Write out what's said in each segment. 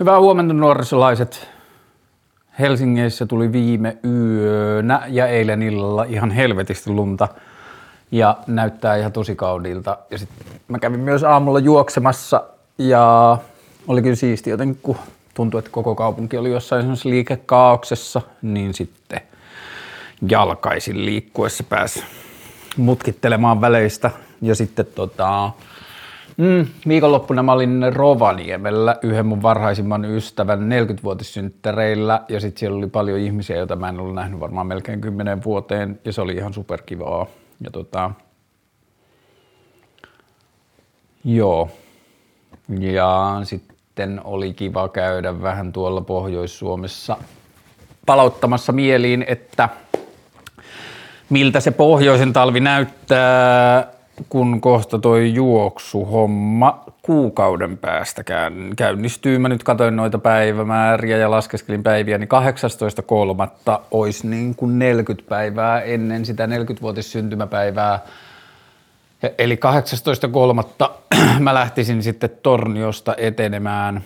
Hyvää huomenta nuorisolaiset. Helsingissä tuli viime yönä ja eilen illalla ihan helvetisti lunta ja näyttää ihan tosi kaudilta. Ja sit mä kävin myös aamulla juoksemassa ja oli kyllä siisti jotenkin, kun tuntui, että koko kaupunki oli jossain semmoisessa liikekaauksessa, niin sitten jalkaisin liikkuessa pääsi mutkittelemaan väleistä. Ja sitten tota, Mm, viikonloppuna mä olin Rovaniemellä yhden mun varhaisimman ystävän 40-vuotissynttäreillä ja sitten siellä oli paljon ihmisiä, joita mä en ollut nähnyt varmaan melkein 10 vuoteen ja se oli ihan superkivaa. Ja tota, joo. Ja sitten oli kiva käydä vähän tuolla Pohjois-Suomessa palauttamassa mieliin, että miltä se pohjoisen talvi näyttää kun kohta toi juoksuhomma kuukauden päästä käynnistyy. Mä nyt katsoin noita päivämääriä ja laskeskelin päiviä, niin 18.3. olisi niin kuin 40 päivää ennen sitä 40-vuotissyntymäpäivää. Eli 18.3. mä lähtisin sitten Torniosta etenemään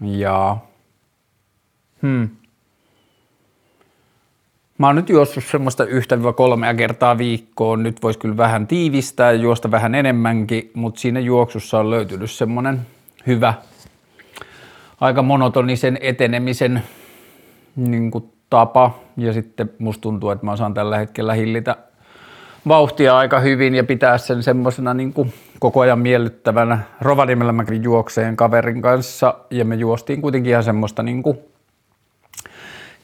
ja hmm, Mä oon nyt juossut semmoista yhtä kolmea kertaa viikkoon. Nyt voisi kyllä vähän tiivistää ja juosta vähän enemmänkin, mutta siinä juoksussa on löytynyt semmoinen hyvä, aika monotonisen etenemisen niin kuin tapa. Ja sitten musta tuntuu, että mä saan tällä hetkellä hillitä vauhtia aika hyvin ja pitää sen semmoisena niin kuin koko ajan miellyttävänä. Rovaniemellä mä juokseen kaverin kanssa ja me juostiin kuitenkin ihan semmoista niin kuin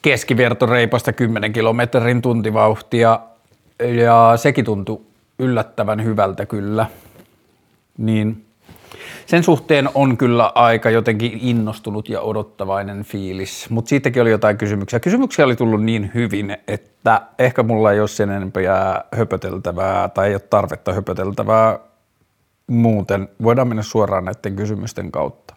keskivertoreipasta 10 kilometrin tuntivauhtia ja sekin tuntui yllättävän hyvältä kyllä. Niin sen suhteen on kyllä aika jotenkin innostunut ja odottavainen fiilis, mutta siitäkin oli jotain kysymyksiä. Kysymyksiä oli tullut niin hyvin, että ehkä mulla ei ole sen enempää höpöteltävää tai ei ole tarvetta höpöteltävää muuten. Voidaan mennä suoraan näiden kysymysten kautta.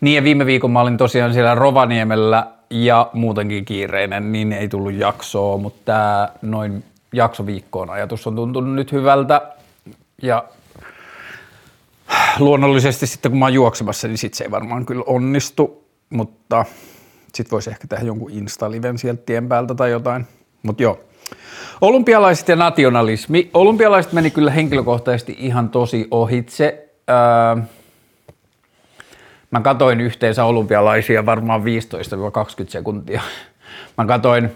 Niin ja viime viikon mä olin tosiaan siellä Rovaniemellä ja muutenkin kiireinen, niin ei tullut jaksoa, mutta tämä noin jaksoviikkoon ajatus on tuntunut nyt hyvältä ja luonnollisesti sitten kun mä oon juoksemassa, niin sit se ei varmaan kyllä onnistu, mutta sit voisi ehkä tehdä jonkun Insta-liven sieltä tien päältä tai jotain, mutta joo. Olympialaiset ja nationalismi. Olympialaiset meni kyllä henkilökohtaisesti ihan tosi ohitse. Öö, Mä katoin yhteensä olympialaisia varmaan 15-20 sekuntia. Mä katoin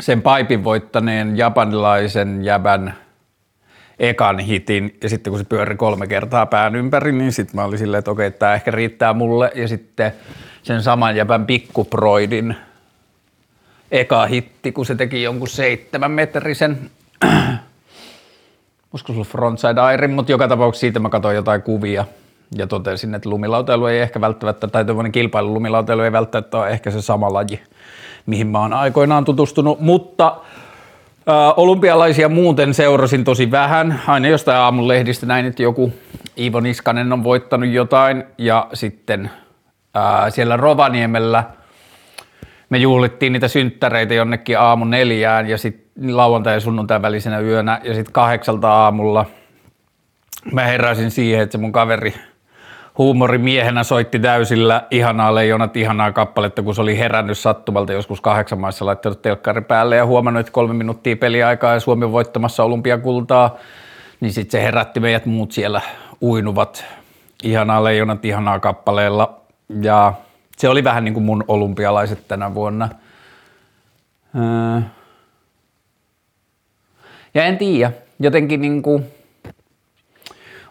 sen paipin voittaneen japanilaisen jäbän ekan hitin ja sitten kun se pyöri kolme kertaa pään ympäri, niin sitten mä olin silleen, että okei, tämä ehkä riittää mulle. Ja sitten sen saman jäbän pikkuproidin eka hitti, kun se teki jonkun seitsemän metrisen olisiko sulla frontside airin, mutta joka tapauksessa siitä mä katsoin jotain kuvia – ja totesin, että lumilautailu ei ehkä välttämättä, tai tämmöinen kilpailu lumilautailu ei välttämättä ole ehkä se sama laji, mihin mä oon aikoinaan tutustunut, mutta ää, olympialaisia muuten seurasin tosi vähän. Aina jostain aamun lehdistä näin, että joku Iivo Niskanen on voittanut jotain ja sitten ää, siellä Rovaniemellä me juhlittiin niitä synttäreitä jonnekin aamun neljään ja sitten lauantai ja sunnuntai välisenä yönä ja sitten kahdeksalta aamulla mä heräsin siihen, että se mun kaveri – huumorimiehenä soitti täysillä ihanaa leijonat, ihanaa kappaletta, kun se oli herännyt sattumalta. Joskus kahdeksan maissa laittanut telkkari päälle ja huomannut, että kolme minuuttia peliaikaa ja Suomi on voittamassa olympiakultaa, niin sitten se herätti meidät muut siellä uinuvat. Ihanaa leijonat, ihanaa kappaleella. Ja se oli vähän niin kuin mun olympialaiset tänä vuonna. Öö. Ja en tiedä, jotenkin niin kuin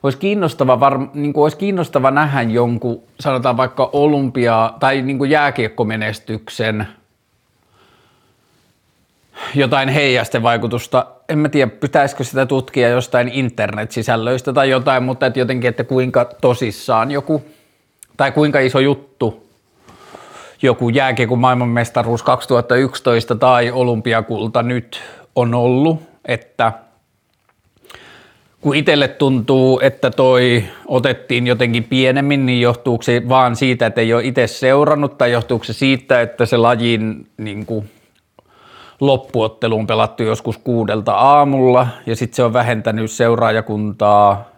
olisi kiinnostava, var, niin kuin olisi kiinnostava nähdä jonkun, sanotaan vaikka olympia- tai niin kuin jääkiekkomenestyksen jotain heijastevaikutusta. En mä tiedä, pitäisikö sitä tutkia jostain internet-sisällöistä tai jotain, mutta että jotenkin, että kuinka tosissaan joku, tai kuinka iso juttu joku jääkiekon maailmanmestaruus 2011 tai olympiakulta nyt on ollut, että – kun itselle tuntuu, että toi otettiin jotenkin pienemmin, niin johtuuko se vaan siitä, että ei ole itse seurannut, tai johtuuko se siitä, että se lajin niin kuin, loppuottelu on pelattu joskus kuudelta aamulla, ja sitten se on vähentänyt seuraajakuntaa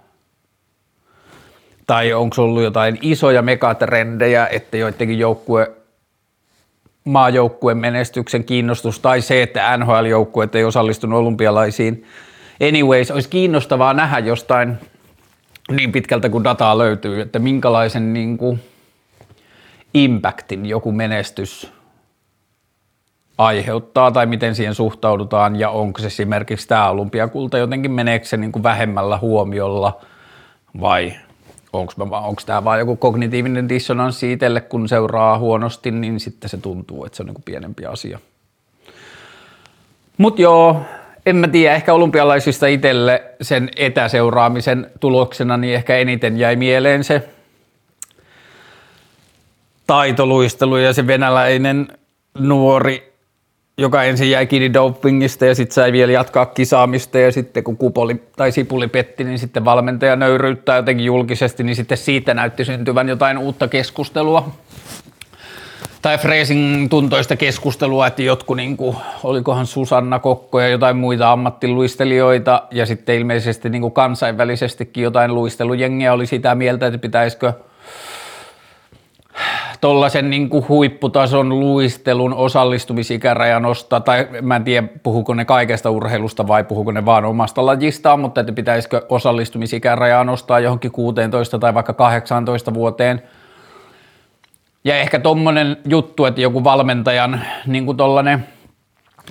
tai onko ollut jotain isoja megatrendejä, että joidenkin joukkue maajoukkueen menestyksen kiinnostus tai se, että NHL-joukkueet ei osallistunut olympialaisiin. Anyways, olisi kiinnostavaa nähdä jostain niin pitkältä kuin dataa löytyy, että minkälaisen niin kuin, impactin joku menestys aiheuttaa tai miten siihen suhtaudutaan ja onko se esimerkiksi tämä olympiakulta jotenkin meneekö se niin kuin vähemmällä huomiolla vai onko tämä vain joku kognitiivinen dissonanssi itselle, kun seuraa huonosti, niin sitten se tuntuu, että se on niin kuin pienempi asia. Mutta joo, en mä tiedä, ehkä olympialaisista itselle sen etäseuraamisen tuloksena, niin ehkä eniten jäi mieleen se taitoluistelu ja se venäläinen nuori, joka ensin jäi kiinni dopingista ja sitten sai vielä jatkaa kisaamista ja sitten kun kupoli tai sipuli petti, niin sitten valmentaja nöyryyttää jotenkin julkisesti, niin sitten siitä näytti syntyvän jotain uutta keskustelua tai Freesing tuntoista keskustelua, että jotkut, niin kuin, olikohan Susanna Kokko ja jotain muita ammattiluistelijoita ja sitten ilmeisesti niin kuin kansainvälisestikin jotain luistelujengiä oli sitä mieltä, että pitäisikö tuollaisen niin huipputason luistelun osallistumisikäraja nostaa, tai mä en tiedä puhuko ne kaikesta urheilusta vai puhuko ne vaan omasta lajistaan, mutta että pitäisikö osallistumisikärajaa nostaa johonkin 16 tai vaikka 18 vuoteen – ja ehkä tommonen juttu, että joku valmentajan niin kuin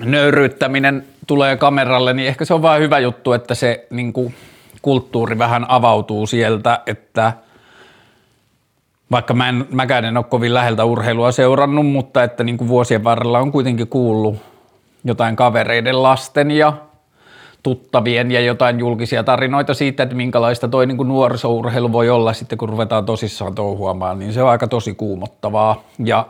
nöyryyttäminen tulee kameralle, niin ehkä se on vaan hyvä juttu, että se niin kuin, kulttuuri vähän avautuu sieltä, että vaikka mä en, mäkään en ole kovin läheltä urheilua seurannut, mutta että niin kuin vuosien varrella on kuitenkin kuullut jotain kavereiden lasten ja tuttavien ja jotain julkisia tarinoita siitä, että minkälaista toi niin kuin nuorisourheilu voi olla sitten, kun ruvetaan tosissaan touhuamaan, niin se on aika tosi kuumottavaa. Ja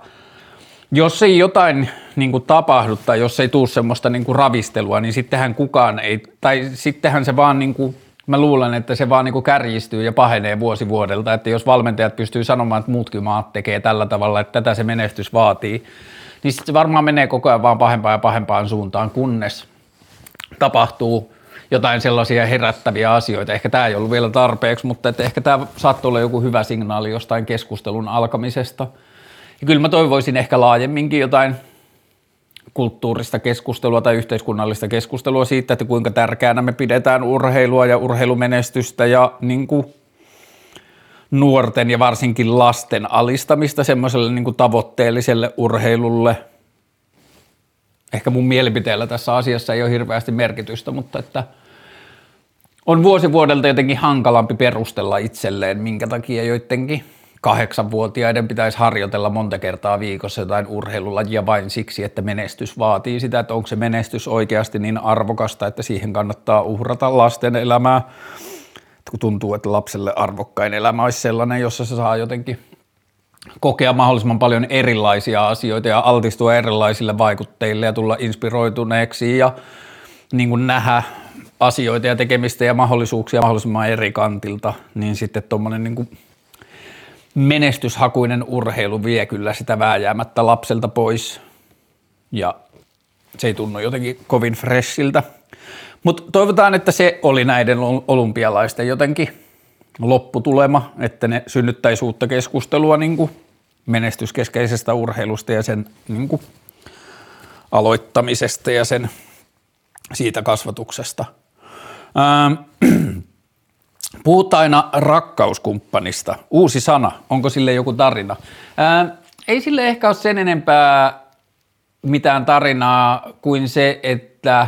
jos ei jotain niin kuin tapahdu tai jos ei tule semmoista niin kuin ravistelua, niin sittenhän kukaan ei, tai sittenhän se vaan niin kuin, mä luulen, että se vaan niin kärjistyy ja pahenee vuosi vuodelta, että jos valmentajat pystyy sanomaan, että muutkin maat tekee tällä tavalla, että tätä se menestys vaatii, niin sitten se varmaan menee koko ajan vaan pahempaan ja pahempaan suuntaan, kunnes tapahtuu jotain sellaisia herättäviä asioita. Ehkä tämä ei ollut vielä tarpeeksi, mutta että ehkä tämä saattoi olla joku hyvä signaali jostain keskustelun alkamisesta. Ja kyllä mä toivoisin ehkä laajemminkin jotain kulttuurista keskustelua tai yhteiskunnallista keskustelua siitä, että kuinka tärkeänä me pidetään urheilua ja urheilumenestystä ja niin kuin nuorten ja varsinkin lasten alistamista semmoiselle niin kuin tavoitteelliselle urheilulle – ehkä mun mielipiteellä tässä asiassa ei ole hirveästi merkitystä, mutta että on vuosi vuodelta jotenkin hankalampi perustella itselleen, minkä takia joidenkin kahdeksanvuotiaiden pitäisi harjoitella monta kertaa viikossa jotain urheilulajia vain siksi, että menestys vaatii sitä, että onko se menestys oikeasti niin arvokasta, että siihen kannattaa uhrata lasten elämää. Kun tuntuu, että lapselle arvokkain elämä olisi sellainen, jossa se saa jotenkin kokea mahdollisimman paljon erilaisia asioita ja altistua erilaisille vaikutteille ja tulla inspiroituneeksi ja niin kuin nähdä asioita ja tekemistä ja mahdollisuuksia mahdollisimman eri kantilta, niin sitten tuommoinen niin kuin menestyshakuinen urheilu vie kyllä sitä vääjäämättä lapselta pois ja se ei tunnu jotenkin kovin freshiltä. Mutta toivotaan, että se oli näiden olympialaisten jotenkin lopputulema, että ne synnyttäisi uutta keskustelua niin kuin menestyskeskeisestä urheilusta ja sen niin kuin aloittamisesta ja sen siitä kasvatuksesta. Ähm, puhutaan aina rakkauskumppanista. Uusi sana. Onko sille joku tarina? Ähm, ei sille ehkä ole sen enempää mitään tarinaa kuin se, että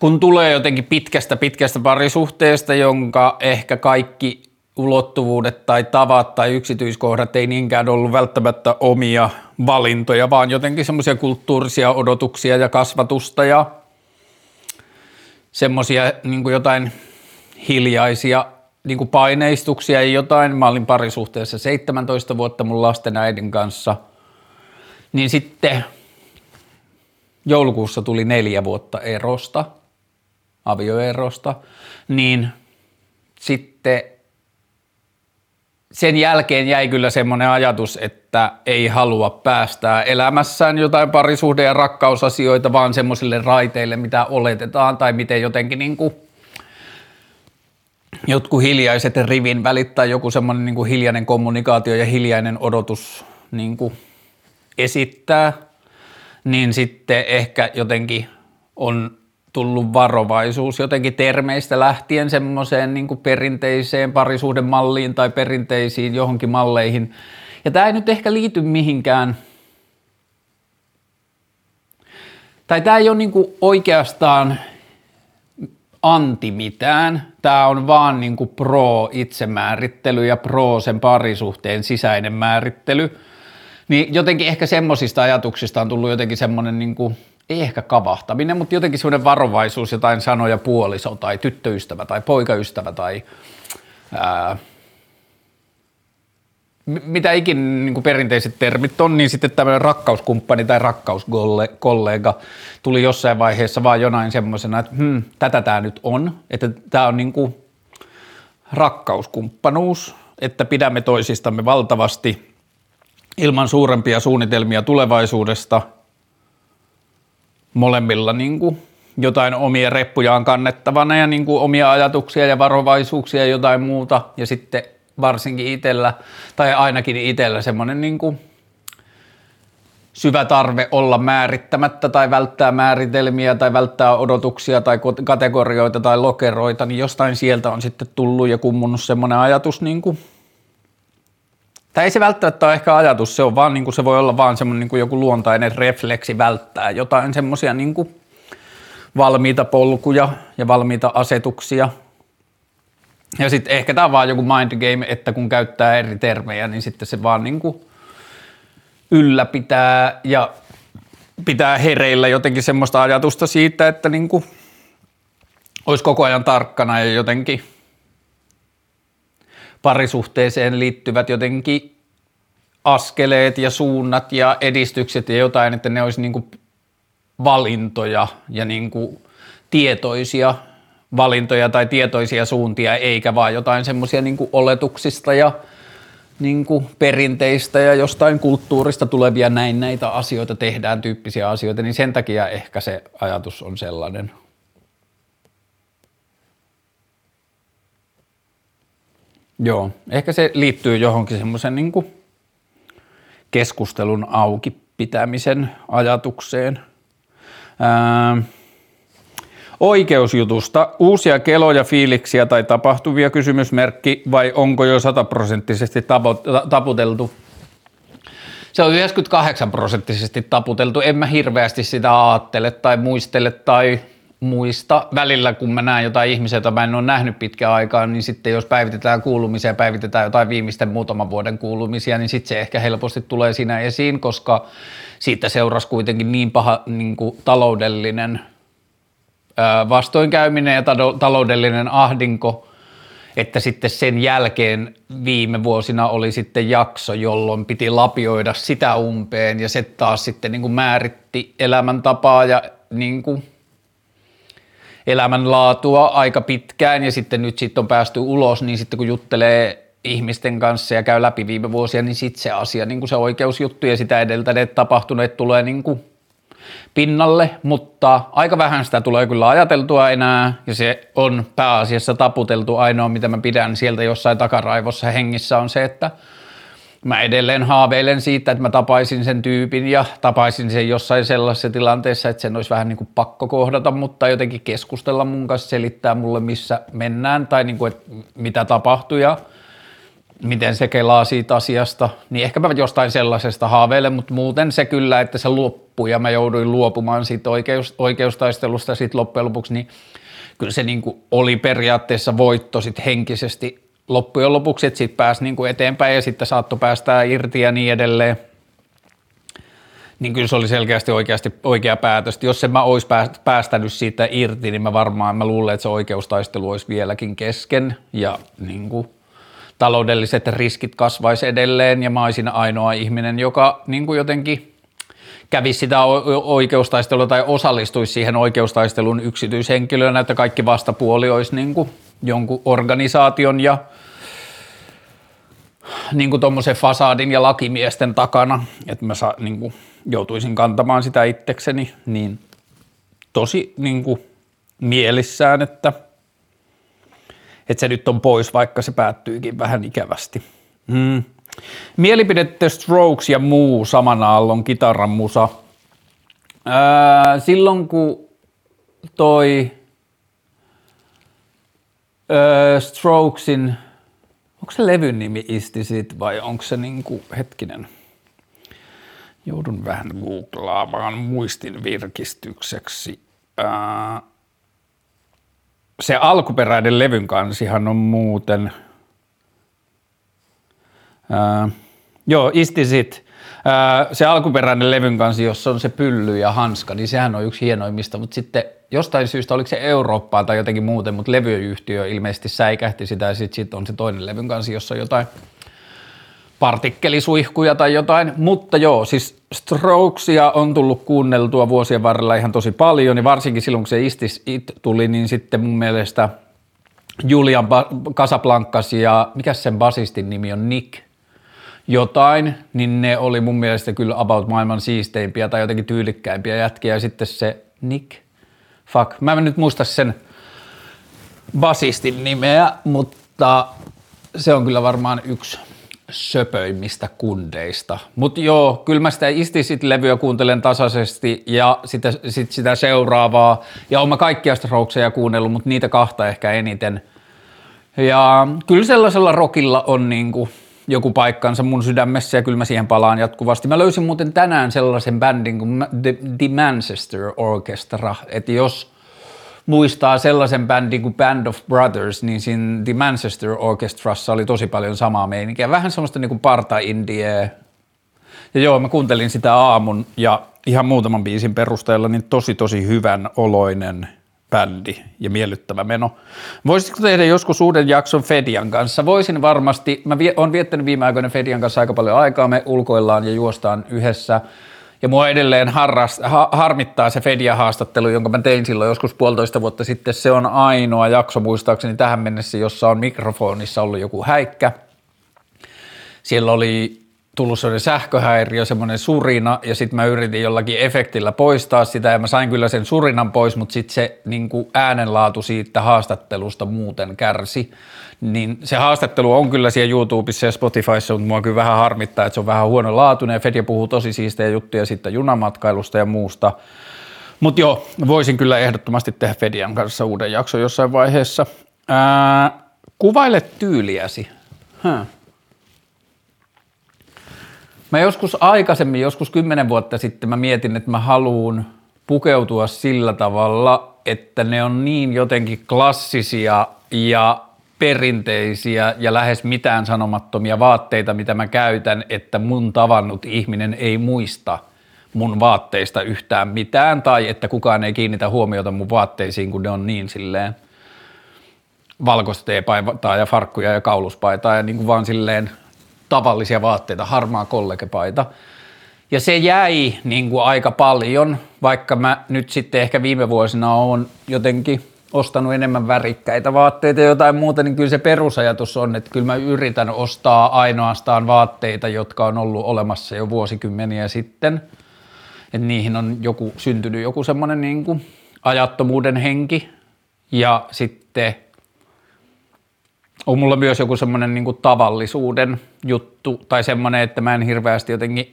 kun tulee jotenkin pitkästä pitkästä parisuhteesta, jonka ehkä kaikki ulottuvuudet tai tavat tai yksityiskohdat ei niinkään ollut välttämättä omia valintoja, vaan jotenkin semmoisia kulttuurisia odotuksia ja kasvatusta ja semmoisia niin jotain hiljaisia niin kuin paineistuksia ja jotain. Mä olin parisuhteessa 17 vuotta mun lasten äidin kanssa, niin sitten joulukuussa tuli neljä vuotta erosta, avioerosta, niin sitten sen jälkeen jäi kyllä semmoinen ajatus, että ei halua päästää elämässään jotain parisuhde- ja rakkausasioita, vaan semmoisille raiteille, mitä oletetaan tai miten jotenkin niin kuin jotkut hiljaiset rivin välit tai joku semmoinen niin hiljainen kommunikaatio ja hiljainen odotus niin kuin esittää, niin sitten ehkä jotenkin on tullut varovaisuus jotenkin termeistä lähtien semmoiseen niin perinteiseen parisuuden malliin tai perinteisiin johonkin malleihin. Ja tämä ei nyt ehkä liity mihinkään, tai tämä ei ole niin oikeastaan anti mitään. Tämä on vaan niin kuin pro itsemäärittely ja pro sen parisuhteen sisäinen määrittely. Niin jotenkin ehkä semmoisista ajatuksista on tullut jotenkin semmoinen niin kuin, ei ehkä kavahtaminen, mutta jotenkin semmoinen varovaisuus, jotain sanoja puoliso tai tyttöystävä tai poikaystävä tai ää, mitä ikin niin kuin perinteiset termit on, niin sitten tämmöinen rakkauskumppani tai rakkauskollega tuli jossain vaiheessa vaan jonain semmoisena, että hmm, tätä tämä nyt on, että tämä on niin kuin rakkauskumppanuus, että pidämme toisistamme valtavasti ilman suurempia suunnitelmia tulevaisuudesta, molemmilla niin kuin jotain omia reppujaan kannettavana ja niin kuin omia ajatuksia ja varovaisuuksia ja jotain muuta. Ja sitten varsinkin itsellä, tai ainakin itsellä semmoinen niin kuin syvä tarve olla määrittämättä tai välttää määritelmiä tai välttää odotuksia tai kategorioita tai lokeroita, niin jostain sieltä on sitten tullut ja kummunut semmoinen ajatus, niin kuin, tai ei se välttämättä ole ehkä ajatus, se on vaan niin kuin, se voi olla vaan semmoinen niin kuin joku luontainen refleksi välttää jotain semmoisia niin valmiita polkuja ja valmiita asetuksia – ja sitten ehkä tämä on vaan joku mind game, että kun käyttää eri termejä, niin sitten se vaan niin kuin ylläpitää ja pitää hereillä jotenkin semmoista ajatusta siitä, että niin kuin olisi koko ajan tarkkana ja jotenkin parisuhteeseen liittyvät jotenkin askeleet ja suunnat ja edistykset ja jotain, että ne olisi niin kuin valintoja ja niin kuin tietoisia valintoja tai tietoisia suuntia, eikä vaan jotain semmoisia niin oletuksista ja niin kuin perinteistä ja jostain kulttuurista tulevia näin näitä asioita tehdään, tyyppisiä asioita, niin sen takia ehkä se ajatus on sellainen. Joo, ehkä se liittyy johonkin semmoisen niin keskustelun auki pitämisen ajatukseen. Ää, Oikeusjutusta uusia keloja, fiiliksiä tai tapahtuvia kysymysmerkki vai onko jo sataprosenttisesti taputeltu? Se on 98 prosenttisesti taputeltu. En mä hirveästi sitä ajattele tai muistele tai muista. Välillä kun mä näen jotain ihmisiä, joita mä en ole nähnyt pitkään aikaa, niin sitten jos päivitetään kuulumisia, päivitetään jotain viimeisten muutaman vuoden kuulumisia, niin sitten se ehkä helposti tulee siinä esiin, koska siitä seurasi kuitenkin niin paha niin kuin taloudellinen vastoinkäyminen ja taloudellinen ahdinko, että sitten sen jälkeen viime vuosina oli sitten jakso, jolloin piti lapioida sitä umpeen ja se taas sitten niin kuin määritti elämäntapaa ja niin kuin elämänlaatua aika pitkään ja sitten nyt sitten on päästy ulos, niin sitten kun juttelee ihmisten kanssa ja käy läpi viime vuosia, niin sitten se asia, niin kuin se oikeusjuttu ja sitä edeltäneet tapahtuneet tulee niin kuin pinnalle, mutta aika vähän sitä tulee kyllä ajateltua enää ja se on pääasiassa taputeltu. Ainoa mitä mä pidän sieltä jossain takaraivossa hengissä on se, että mä edelleen haaveilen siitä, että mä tapaisin sen tyypin ja tapaisin sen jossain sellaisessa tilanteessa, että sen olisi vähän niin kuin pakko kohdata, mutta jotenkin keskustella mun kanssa, selittää mulle missä mennään tai niin kuin, että mitä tapahtui ja miten se kelaa siitä asiasta, niin ehkä mä jostain sellaisesta haaveilen, mutta muuten se kyllä, että se loppui ja mä jouduin luopumaan siitä oikeus, oikeustaistelusta sitten loppujen lopuksi, niin kyllä se niin kuin oli periaatteessa voitto sitten henkisesti loppujen lopuksi, että sitten pääsi niin kuin eteenpäin ja sitten saattoi päästää irti ja niin edelleen. Niin kyllä se oli selkeästi oikeasti oikea päätös. Jos en mä olisi päästänyt siitä irti, niin mä varmaan mä luulen, että se oikeustaistelu olisi vieläkin kesken ja niin kuin – taloudelliset riskit kasvaisi edelleen ja mä olisin ainoa ihminen, joka niin kuin jotenkin kävisi sitä oikeustaistelua tai osallistuisi siihen oikeustaistelun yksityishenkilönä, että kaikki vastapuoli olisi niin kuin jonkun organisaation ja niin kuin tuommoisen fasadin ja lakimiesten takana, että mä sa, niin kuin joutuisin kantamaan sitä itsekseni, niin tosi niin kuin mielissään, että – että se nyt on pois, vaikka se päättyykin vähän ikävästi. Mm. Mielipide The Strokes ja muu saman aallon kitaran musa. Ää, silloin kun toi ää, Strokesin, onko se levyn nimi Isti Sit vai onko se niinku, hetkinen, joudun vähän googlaamaan muistin virkistykseksi. Ää, se alkuperäinen levyn kansihan on muuten, ää, joo, Istisit, se alkuperäinen levyn kansi, jossa on se pylly ja hanska, niin sehän on yksi hienoimmista, mutta sitten jostain syystä, oliko se Eurooppaa tai jotenkin muuten, mutta levyyhtiö ilmeisesti säikähti sitä ja sitten sit on se toinen levyn kansi, jossa on jotain partikkelisuihkuja tai jotain, mutta joo, siis Strokesia on tullut kuunneltua vuosien varrella ihan tosi paljon, ja varsinkin silloin, kun se Istis It tuli, niin sitten mun mielestä Julian Casablancas ja mikä sen basistin nimi on, Nick, jotain, niin ne oli mun mielestä kyllä about maailman siisteimpiä tai jotenkin tyylikkäimpiä jätkiä, ja sitten se Nick, fuck, mä en nyt muista sen basistin nimeä, mutta se on kyllä varmaan yksi söpöimmistä kundeista. Mutta joo, kyllä mä sitä Istisit-levyä kuuntelen tasaisesti ja sitä, sit sitä seuraavaa. Ja olen kaikkia Strokesia kuunnellut, mutta niitä kahta ehkä eniten. Ja kyllä sellaisella rockilla on niinku joku paikkansa mun sydämessä ja kyllä mä siihen palaan jatkuvasti. Mä löysin muuten tänään sellaisen bändin kuin The, The Manchester Orchestra, että jos – muistaa sellaisen bändin kuin Band of Brothers, niin siinä The Manchester Orchestrassa oli tosi paljon samaa meininkiä. Vähän semmoista niin kuin parta-indie. Ja joo, mä kuuntelin sitä aamun ja ihan muutaman biisin perusteella niin tosi tosi hyvän oloinen bändi ja miellyttävä meno. Voisitko tehdä joskus uuden jakson Fedian kanssa? Voisin varmasti. Mä oon viettänyt viime aikoina Fedian kanssa aika paljon aikaa. Me ulkoillaan ja juostaan yhdessä – ja mua edelleen harras, ha, harmittaa se Fedia-haastattelu, jonka mä tein silloin joskus puolitoista vuotta sitten. Se on ainoa jakso muistaakseni tähän mennessä, jossa on mikrofonissa ollut joku häikkä. Siellä oli tullut sellainen sähköhäiriö, semmoinen surina, ja sitten mä yritin jollakin efektillä poistaa sitä, ja mä sain kyllä sen surinan pois, mutta sitten se niin äänenlaatu siitä haastattelusta muuten kärsi niin se haastattelu on kyllä siellä YouTubessa ja Spotifyssa, mutta mua kyllä vähän harmittaa, että se on vähän huonolaatuinen ja Fedja puhuu tosi siistejä juttuja sitten junamatkailusta ja muusta. Mutta joo, voisin kyllä ehdottomasti tehdä Fedian kanssa uuden jakson jossain vaiheessa. Ää, kuvaile tyyliäsi. Huh. Mä joskus aikaisemmin, joskus kymmenen vuotta sitten mä mietin, että mä haluan pukeutua sillä tavalla, että ne on niin jotenkin klassisia ja perinteisiä ja lähes mitään sanomattomia vaatteita, mitä mä käytän, että mun tavannut ihminen ei muista mun vaatteista yhtään mitään tai että kukaan ei kiinnitä huomiota mun vaatteisiin, kun ne on niin silleen valkoista ja farkkuja ja kauluspaitaa ja niin kuin vaan silleen tavallisia vaatteita, harmaa kollegepaita. Ja se jäi niin kuin aika paljon, vaikka mä nyt sitten ehkä viime vuosina on jotenkin ostanut enemmän värikkäitä vaatteita ja jotain muuta, niin kyllä se perusajatus on, että kyllä mä yritän ostaa ainoastaan vaatteita, jotka on ollut olemassa jo vuosikymmeniä sitten. Että niihin on joku, syntynyt joku semmoinen niin ajattomuuden henki ja sitten on mulla myös joku semmoinen niin tavallisuuden juttu tai semmoinen, että mä en hirveästi jotenkin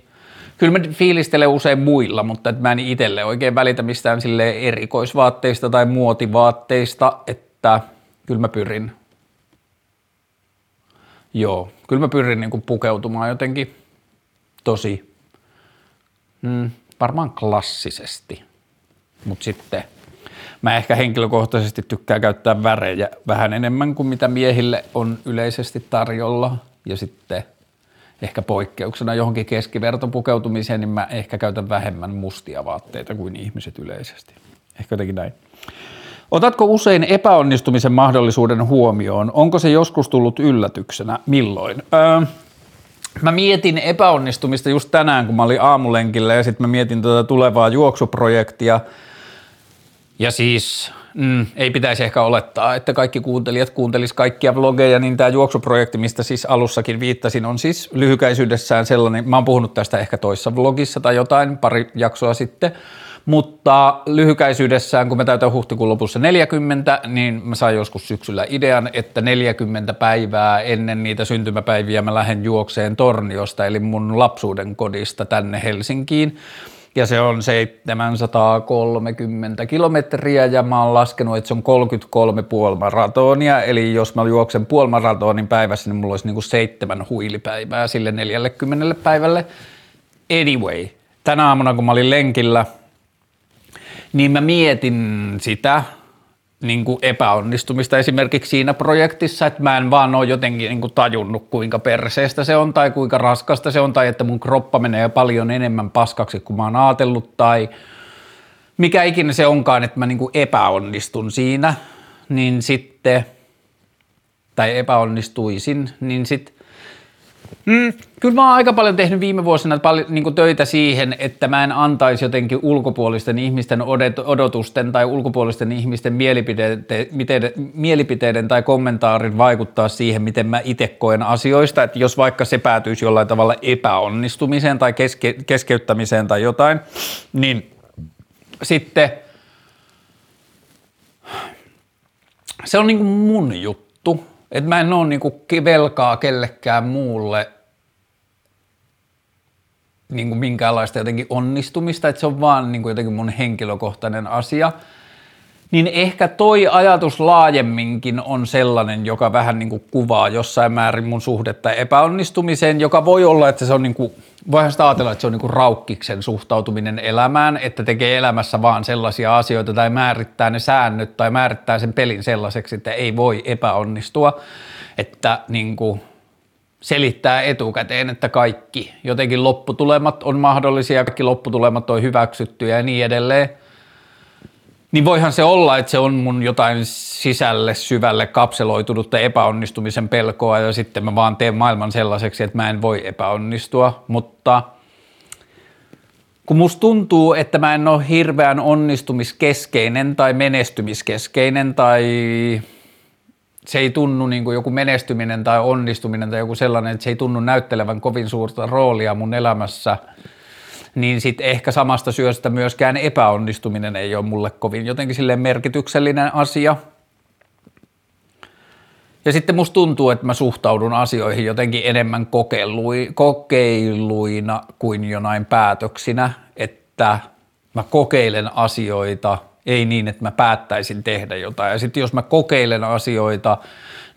kyllä mä fiilistelen usein muilla, mutta että mä en itselle oikein välitä mistään sille erikoisvaatteista tai muotivaatteista, että kyllä mä pyrin, joo, kyllä mä pyrin niin pukeutumaan jotenkin tosi, mm, varmaan klassisesti, mutta sitten mä ehkä henkilökohtaisesti tykkään käyttää värejä vähän enemmän kuin mitä miehille on yleisesti tarjolla ja sitten – ehkä poikkeuksena johonkin keskivertopukeutumiseen, niin mä ehkä käytän vähemmän mustia vaatteita kuin ihmiset yleisesti. Ehkä jotenkin näin. Otatko usein epäonnistumisen mahdollisuuden huomioon? Onko se joskus tullut yllätyksenä? Milloin? Öö, mä mietin epäonnistumista just tänään, kun mä olin aamulenkillä ja sitten mä mietin tätä tulevaa juoksuprojektia. Ja siis Mm, ei pitäisi ehkä olettaa, että kaikki kuuntelijat kuuntelis kaikkia vlogeja, niin tämä juoksuprojekti, mistä siis alussakin viittasin, on siis lyhykäisyydessään sellainen, mä oon puhunut tästä ehkä toissa vlogissa tai jotain pari jaksoa sitten, Mutta lyhykäisyydessään, kun mä täytän huhtikuun lopussa 40, niin mä sain joskus syksyllä idean, että 40 päivää ennen niitä syntymäpäiviä mä lähden juokseen Torniosta, eli mun lapsuuden kodista tänne Helsinkiin. Ja se on 730 kilometriä ja mä oon laskenut, että se on 33 puolimaratonia. Eli jos mä juoksen puolimaratonin päivässä, niin mulla olisi niinku seitsemän huilipäivää sille 40 päivälle. Anyway, tänä aamuna kun mä olin lenkillä – niin mä mietin sitä niin kuin epäonnistumista esimerkiksi siinä projektissa, että mä en vaan ole jotenkin niin kuin tajunnut, kuinka perseestä se on tai kuinka raskasta se on tai että mun kroppa menee paljon enemmän paskaksi kuin mä oon ajatellut tai mikä ikinä se onkaan, että mä niin kuin epäonnistun siinä, niin sitten, tai epäonnistuisin, niin sitten Mm, kyllä mä oon aika paljon tehnyt viime vuosina paljon, niin töitä siihen, että mä en antaisi jotenkin ulkopuolisten ihmisten odotusten tai ulkopuolisten ihmisten mielipiteiden, mielipiteiden tai kommentaarin vaikuttaa siihen, miten mä itse koen asioista. Että jos vaikka se päätyisi jollain tavalla epäonnistumiseen tai keske, keskeyttämiseen tai jotain, niin sitten se on niin kuin mun juttu et mä en ole niinku velkaa kellekään muulle niinku minkäänlaista jotenkin onnistumista, että se on vaan niinku jotenkin mun henkilökohtainen asia – niin ehkä toi ajatus laajemminkin on sellainen, joka vähän niin kuin kuvaa jossain määrin mun suhdetta epäonnistumiseen, joka voi olla, että se on niin kuin, voihan sitä ajatella, että se on niin kuin raukkiksen suhtautuminen elämään, että tekee elämässä vaan sellaisia asioita tai määrittää ne säännöt tai määrittää sen pelin sellaiseksi, että ei voi epäonnistua, että niin kuin selittää etukäteen, että kaikki jotenkin lopputulemat on mahdollisia, kaikki lopputulemat on hyväksyttyjä ja niin edelleen – niin voihan se olla, että se on mun jotain sisälle syvälle kapseloitunutta epäonnistumisen pelkoa ja sitten mä vaan teen maailman sellaiseksi, että mä en voi epäonnistua, mutta kun musta tuntuu, että mä en ole hirveän onnistumiskeskeinen tai menestymiskeskeinen tai se ei tunnu niin kuin joku menestyminen tai onnistuminen tai joku sellainen, että se ei tunnu näyttelevän kovin suurta roolia mun elämässä – niin sitten ehkä samasta syöstä myöskään epäonnistuminen ei ole mulle kovin jotenkin silleen merkityksellinen asia. Ja sitten musta tuntuu, että mä suhtaudun asioihin jotenkin enemmän kokeilui, kokeiluina kuin jonain päätöksinä, että mä kokeilen asioita, ei niin, että mä päättäisin tehdä jotain. Ja sitten jos mä kokeilen asioita,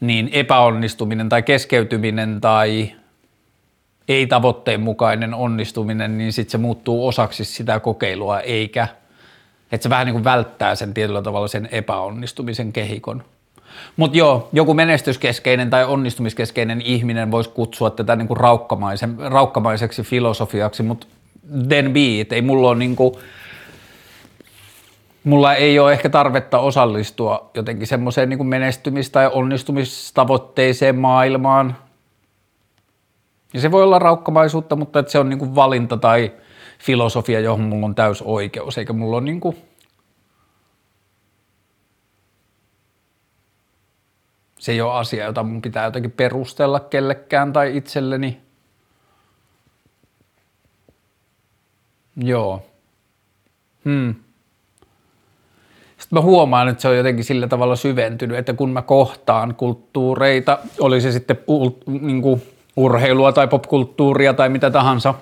niin epäonnistuminen tai keskeytyminen tai ei tavoitteen mukainen onnistuminen, niin sitten se muuttuu osaksi sitä kokeilua, eikä, että se vähän niin kuin välttää sen tietyllä tavalla sen epäonnistumisen kehikon. Mutta joo, joku menestyskeskeinen tai onnistumiskeskeinen ihminen voisi kutsua tätä niin kuin raukkamaiseksi filosofiaksi, mutta then be it. Ei mulla ole niin kuin, mulla ei ole ehkä tarvetta osallistua jotenkin semmoiseen niin menestymis- tai onnistumistavoitteiseen maailmaan, ja se voi olla raukkamaisuutta, mutta että se on niin kuin valinta tai filosofia, johon mulla on täys oikeus, eikä mulla ole niin kuin se ei ole asia, jota mun pitää jotenkin perustella kellekään tai itselleni. Joo. Hmm. Sitten mä huomaan, että se on jotenkin sillä tavalla syventynyt, että kun mä kohtaan kulttuureita, oli se sitten niin kuin urheilua tai popkulttuuria tai mitä tahansa,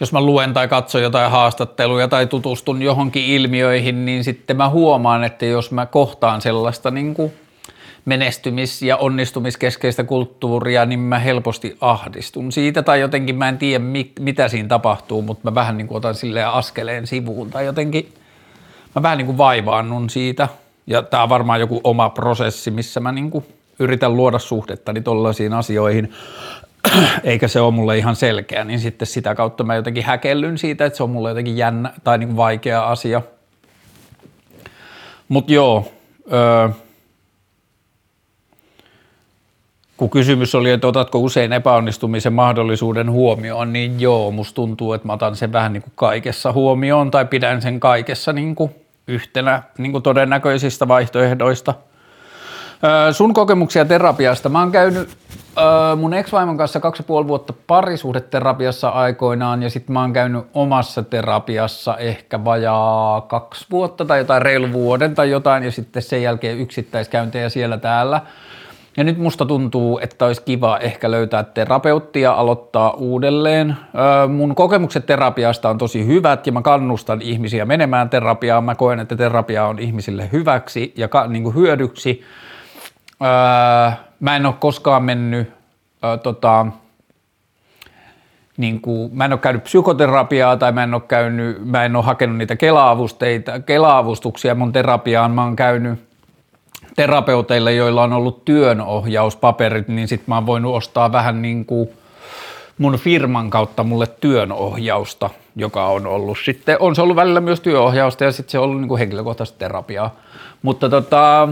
jos mä luen tai katson jotain haastatteluja tai tutustun johonkin ilmiöihin, niin sitten mä huomaan, että jos mä kohtaan sellaista niin kuin menestymis- ja onnistumiskeskeistä kulttuuria, niin mä helposti ahdistun siitä. Tai jotenkin mä en tiedä mitä siinä tapahtuu, mutta mä vähän niin kuin otan silleen askeleen sivuun tai jotenkin mä vähän niin kuin vaivaannun siitä. Ja tää on varmaan joku oma prosessi, missä mä niin kuin yritän luoda suhdettani tollaisiin asioihin, eikä se ole mulle ihan selkeä, niin sitten sitä kautta mä jotenkin häkellyn siitä, että se on mulle jotenkin jännä tai niin vaikea asia. Mutta joo, öö, kun kysymys oli, että otatko usein epäonnistumisen mahdollisuuden huomioon, niin joo, musta tuntuu, että mä otan sen vähän niin kuin kaikessa huomioon tai pidän sen kaikessa niin kuin yhtenä niin kuin todennäköisistä vaihtoehdoista – Sun kokemuksia terapiasta. Mä oon käynyt mun ex-vaimon kanssa kaksi ja puoli vuotta parisuhdeterapiassa aikoinaan ja sitten mä oon käynyt omassa terapiassa ehkä vajaa kaksi vuotta tai jotain reilu vuoden tai jotain ja sitten sen jälkeen yksittäiskäyntejä siellä täällä. Ja nyt musta tuntuu, että olisi kiva ehkä löytää terapeuttia, aloittaa uudelleen. Mun kokemukset terapiasta on tosi hyvät ja mä kannustan ihmisiä menemään terapiaan. Mä koen, että terapia on ihmisille hyväksi ja ka, niin kuin hyödyksi. Öö, mä en ole koskaan mennyt, öö, tota, niin kuin, mä en ole käynyt psykoterapiaa tai mä en ole, käynyt, mä en ole hakenut niitä kela-avusteita, kela-avustuksia mun terapiaan. Mä oon käynyt terapeuteille, joilla on ollut työnohjauspaperit, niin sitten mä oon voinut ostaa vähän niin kuin mun firman kautta mulle työnohjausta, joka on ollut sitten, on se ollut välillä myös työohjausta ja sitten se on ollut niin kuin henkilökohtaista terapiaa. Mutta tota,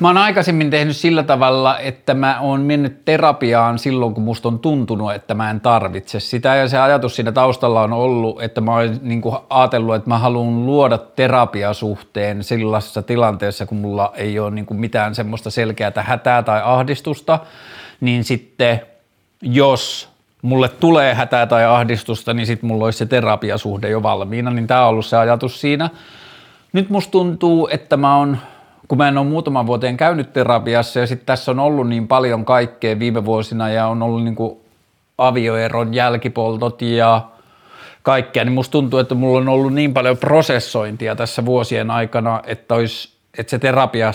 Mä oon aikaisemmin tehnyt sillä tavalla, että mä oon mennyt terapiaan silloin, kun musta on tuntunut, että mä en tarvitse sitä. Ja se ajatus siinä taustalla on ollut, että mä oon niin ajatellut, että mä haluan luoda terapiasuhteen sellaisessa tilanteessa, kun mulla ei ole niin kuin mitään semmoista selkeää hätää tai ahdistusta. Niin sitten, jos mulle tulee hätää tai ahdistusta, niin sitten mulla olisi se terapiasuhde jo valmiina. Niin tämä on ollut se ajatus siinä. Nyt musta tuntuu, että mä oon kun mä en ole muutaman vuoteen käynyt terapiassa ja sitten tässä on ollut niin paljon kaikkea viime vuosina ja on ollut niin kuin avioeron jälkipoltot ja kaikkea, niin musta tuntuu, että mulla on ollut niin paljon prosessointia tässä vuosien aikana, että, olisi, että se terapia,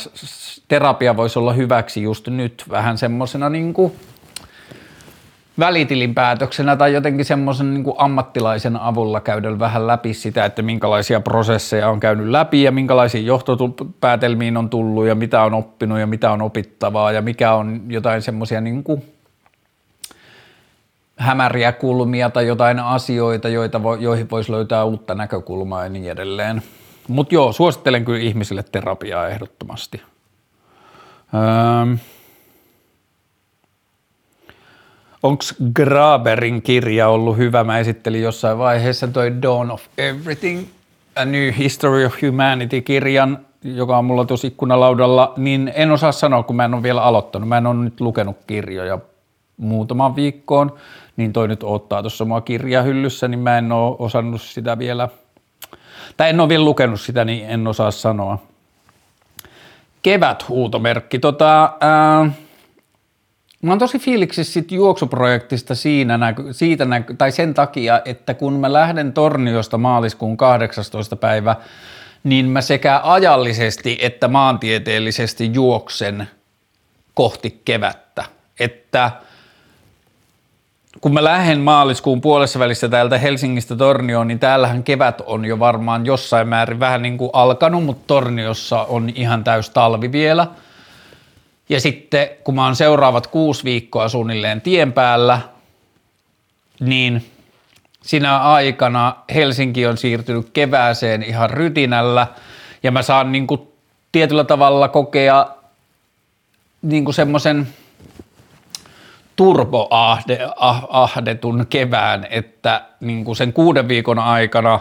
terapia voisi olla hyväksi just nyt vähän semmoisena niin kuin – välitilinpäätöksenä tai jotenkin semmoisen niin ammattilaisen avulla käydä vähän läpi sitä, että minkälaisia prosesseja on käynyt läpi ja minkälaisiin johtopäätelmiin on tullut ja mitä on oppinut ja mitä on opittavaa ja mikä on jotain semmoisia niin hämäriä kulmia tai jotain asioita, joita vo, joihin voisi löytää uutta näkökulmaa ja niin edelleen. Mutta joo, suosittelen kyllä ihmisille terapiaa ehdottomasti. Öö, Onko Graberin kirja ollut hyvä? Mä esittelin jossain vaiheessa toi Dawn of Everything, A New History of Humanity-kirjan, joka on mulla tuossa ikkunalaudalla, niin en osaa sanoa, kun mä en ole vielä aloittanut. Mä en ole nyt lukenut kirjoja muutaman viikkoon, niin toi nyt ottaa tuossa mua kirjahyllyssä, niin mä en ole osannut sitä vielä, tai en ole vielä lukenut sitä, niin en osaa sanoa. Kevät huutomerkki. Tota, ää, Mä oon tosi fiiliksissä sit juoksuprojektista siinä, siitä, tai sen takia, että kun mä lähden Torniosta maaliskuun 18. päivä, niin mä sekä ajallisesti että maantieteellisesti juoksen kohti kevättä. Että kun mä lähden maaliskuun puolessa välissä täältä Helsingistä Tornioon, niin täällähän kevät on jo varmaan jossain määrin vähän niin kuin alkanut, mutta Torniossa on ihan täys talvi vielä – ja sitten kun mä oon seuraavat kuusi viikkoa suunnilleen tien päällä, niin sinä aikana Helsinki on siirtynyt kevääseen ihan rytinällä. Ja mä saan niin kuin tietyllä tavalla kokea niin kuin semmoisen turboahdetun kevään, että niin kuin sen kuuden viikon aikana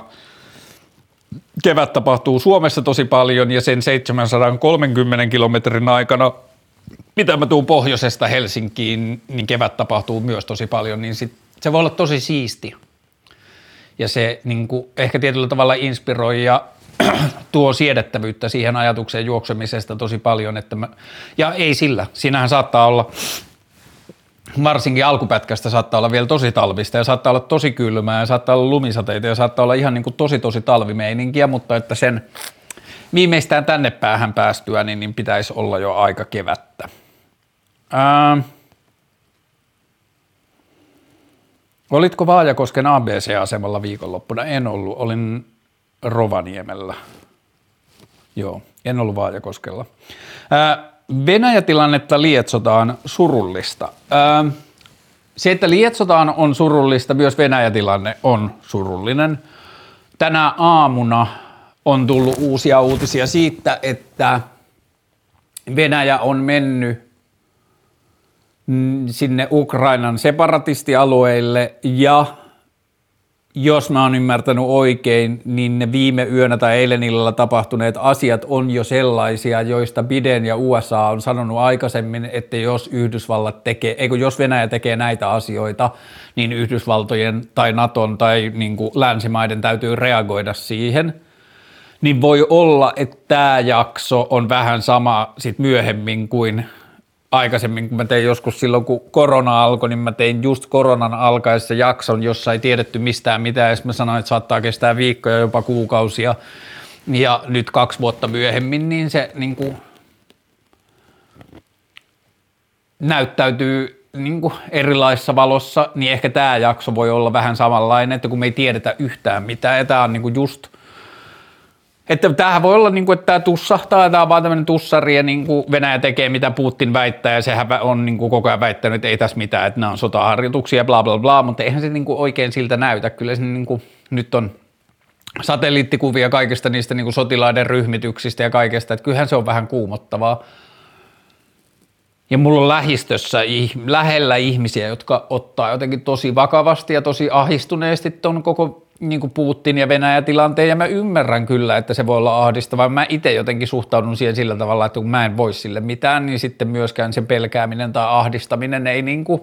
kevät tapahtuu Suomessa tosi paljon ja sen 730 kilometrin aikana – mitä mä tuun pohjoisesta Helsinkiin, niin kevät tapahtuu myös tosi paljon, niin sit se voi olla tosi siisti. Ja se niin kuin, ehkä tietyllä tavalla inspiroi ja tuo siedettävyyttä siihen ajatukseen juoksemisesta tosi paljon. Että mä, ja ei sillä, siinähän saattaa olla, varsinkin alkupätkästä saattaa olla vielä tosi talvista ja saattaa olla tosi kylmää ja saattaa olla lumisateita ja saattaa olla ihan niin kuin tosi tosi talvimeininkiä, mutta että sen viimeistään tänne päähän päästyä, niin, niin pitäisi olla jo aika kevättä. Ää, olitko Vaajakosken ABC-asemalla viikonloppuna? En ollut, olin Rovaniemellä. Joo, en ollut Vaajakoskella. Ää, Venäjä-tilannetta lietsotaan surullista. Ää, se, että lietsotaan on surullista, myös Venäjä-tilanne on surullinen. Tänä aamuna on tullut uusia uutisia siitä, että Venäjä on mennyt sinne Ukrainan separatistialueille ja jos mä oon ymmärtänyt oikein, niin ne viime yönä tai eilen illalla tapahtuneet asiat on jo sellaisia, joista Biden ja USA on sanonut aikaisemmin, että jos Yhdysvallat tekee, eikö jos Venäjä tekee näitä asioita, niin Yhdysvaltojen tai Naton tai niin kuin länsimaiden täytyy reagoida siihen. Niin voi olla, että tämä jakso on vähän sama sit myöhemmin kuin aikaisemmin, kun mä tein joskus silloin, kun korona alkoi, niin mä tein just koronan alkaessa jakson, jossa ei tiedetty mistään mitään, ja mä sanoin, että saattaa kestää viikkoja, jopa kuukausia, ja nyt kaksi vuotta myöhemmin, niin se niin kuin, näyttäytyy niin kuin erilaisessa valossa, niin ehkä tämä jakso voi olla vähän samanlainen, että kun me ei tiedetä yhtään mitään, ja tämä on niin kuin just – että tämähän voi olla, niin kuin, että tämä tussahtaa, tämä on vaan tämmöinen tussari ja niin kuin Venäjä tekee mitä Putin väittää ja sehän on niin kuin koko ajan väittänyt, että ei tässä mitään, että nämä on sotaharjoituksia bla bla bla, mutta eihän se niin kuin oikein siltä näytä. Kyllä se niin kuin, nyt on satelliittikuvia kaikista niistä niin kuin sotilaiden ryhmityksistä ja kaikesta, että kyllähän se on vähän kuumottavaa. Ja mulla on lähistössä lähellä ihmisiä, jotka ottaa jotenkin tosi vakavasti ja tosi ahistuneesti ton koko niin kuin Putin ja Venäjä tilanteen ja mä ymmärrän kyllä, että se voi olla ahdistavaa. Mä itse jotenkin suhtaudun siihen sillä tavalla, että kun mä en voi sille mitään, niin sitten myöskään se pelkääminen tai ahdistaminen ei niin kuin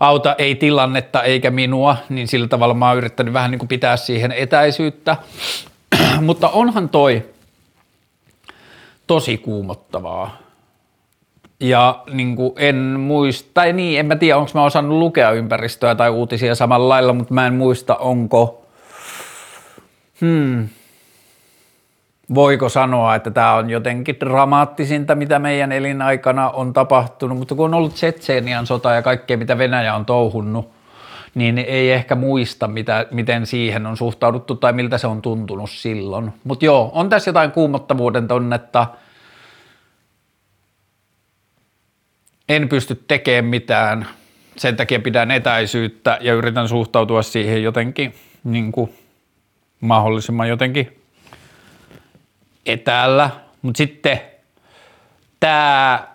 auta ei tilannetta eikä minua, niin sillä tavalla mä oon yrittänyt vähän niin kuin pitää siihen etäisyyttä. Mutta onhan toi tosi kuumottavaa ja niin kuin en muista, tai niin, en mä tiedä, onko mä osannut lukea ympäristöä tai uutisia samalla lailla, mutta mä en muista, onko, hmm, voiko sanoa, että tämä on jotenkin dramaattisinta, mitä meidän elinaikana on tapahtunut, mutta kun on ollut Tsetseenian sota ja kaikkea, mitä Venäjä on touhunnut, niin ei ehkä muista, mitä, miten siihen on suhtauduttu tai miltä se on tuntunut silloin. Mutta joo, on tässä jotain kuumottavuuden tonnetta, en pysty tekemään mitään, sen takia pidän etäisyyttä ja yritän suhtautua siihen jotenkin niin kuin mahdollisimman jotenkin etäällä. Mutta sitten tämä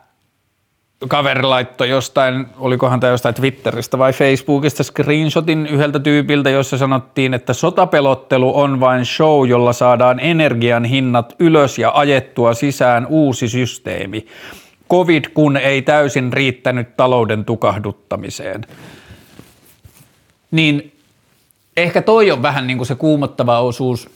kaveri laittoi jostain, olikohan tämä jostain Twitteristä vai Facebookista screenshotin yhdeltä tyypiltä, jossa sanottiin, että sotapelottelu on vain show, jolla saadaan energian hinnat ylös ja ajettua sisään uusi systeemi covid kun ei täysin riittänyt talouden tukahduttamiseen. Niin ehkä toi on vähän niin kuin se kuumottava osuus,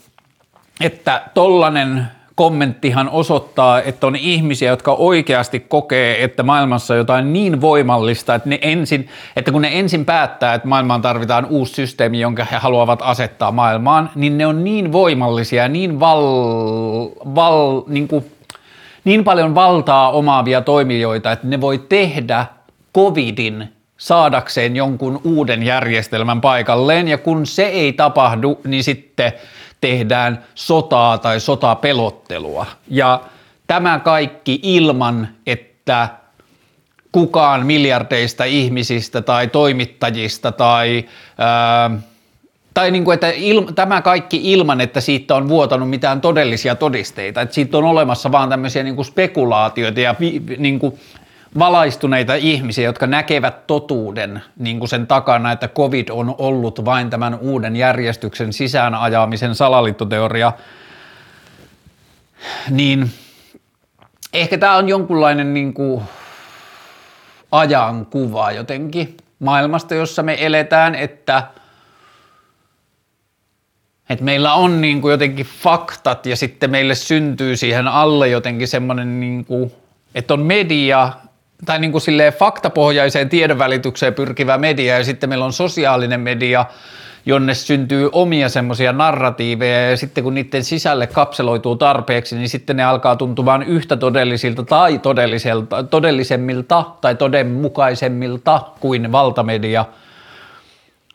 että tollanen kommenttihan osoittaa, että on ihmisiä, jotka oikeasti kokee, että maailmassa on jotain niin voimallista, että, ne ensin, että kun ne ensin päättää, että maailmaan tarvitaan uusi systeemi, jonka he haluavat asettaa maailmaan, niin ne on niin voimallisia niin val, val niin kuin niin paljon valtaa omaavia toimijoita, että ne voi tehdä covidin saadakseen jonkun uuden järjestelmän paikalleen, ja kun se ei tapahdu, niin sitten tehdään sotaa tai sotapelottelua. Ja tämä kaikki ilman, että kukaan miljardeista ihmisistä tai toimittajista tai ää, tai niin kuin, että il, tämä kaikki ilman, että siitä on vuotanut mitään todellisia todisteita, että siitä on olemassa vaan tämmöisiä niin kuin spekulaatioita ja vi, niin kuin valaistuneita ihmisiä, jotka näkevät totuuden niin kuin sen takana, että COVID on ollut vain tämän uuden järjestyksen sisään ajamisen salaliittoteoria, niin ehkä tämä on jonkunlainen niin kuin ajankuva jotenkin maailmasta, jossa me eletään, että – et meillä on niin kuin jotenkin faktat ja sitten meille syntyy siihen alle jotenkin semmoinen, niin kuin, että on media tai niin kuin silleen faktapohjaiseen tiedonvälitykseen pyrkivä media ja sitten meillä on sosiaalinen media, jonne syntyy omia semmoisia narratiiveja ja sitten kun niiden sisälle kapseloituu tarpeeksi, niin sitten ne alkaa tuntumaan yhtä todellisilta tai todelliselta, todellisemmilta tai todenmukaisemmilta kuin valtamedia –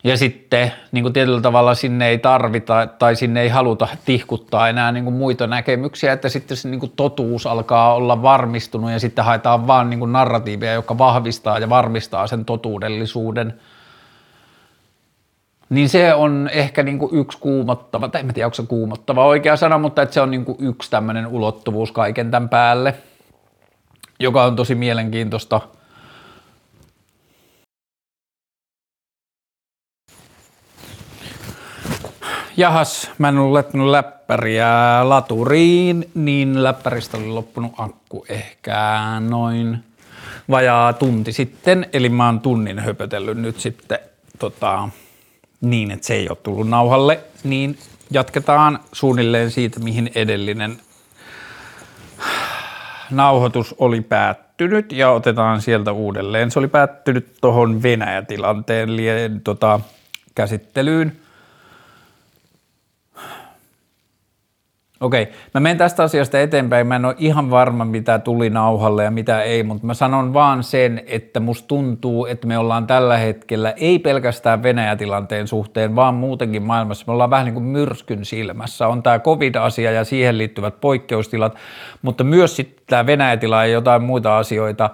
ja sitten niin kuin tietyllä tavalla sinne ei tarvita tai sinne ei haluta tihkuttaa enää niin kuin muita näkemyksiä, että sitten se niin kuin totuus alkaa olla varmistunut ja sitten haetaan vaan niin kuin narratiiveja, joka vahvistaa ja varmistaa sen totuudellisuuden. Niin se on ehkä niin kuin yksi kuumottava, tai en tiedä onko se kuumottava oikea sana, mutta että se on niin kuin yksi tämmöinen ulottuvuus kaiken tämän päälle, joka on tosi mielenkiintoista – Jahas, mä en ollut laittanut läppäriä laturiin, niin läppäristä oli loppunut akku ehkä noin vajaa tunti sitten, eli mä oon tunnin höpötellyt nyt sitten tota, niin, että se ei ole tullut nauhalle, niin jatketaan suunnilleen siitä, mihin edellinen nauhoitus oli päättynyt ja otetaan sieltä uudelleen. Se oli päättynyt tuohon Venäjä-tilanteen tota, käsittelyyn. Okei, mä menen tästä asiasta eteenpäin. Mä en ole ihan varma, mitä tuli nauhalle ja mitä ei, mutta mä sanon vaan sen, että musta tuntuu, että me ollaan tällä hetkellä ei pelkästään Venäjä-tilanteen suhteen, vaan muutenkin maailmassa. Me ollaan vähän niin kuin myrskyn silmässä. On tämä covid-asia ja siihen liittyvät poikkeustilat, mutta myös sitten tämä Venäjä-tila ja jotain muita asioita,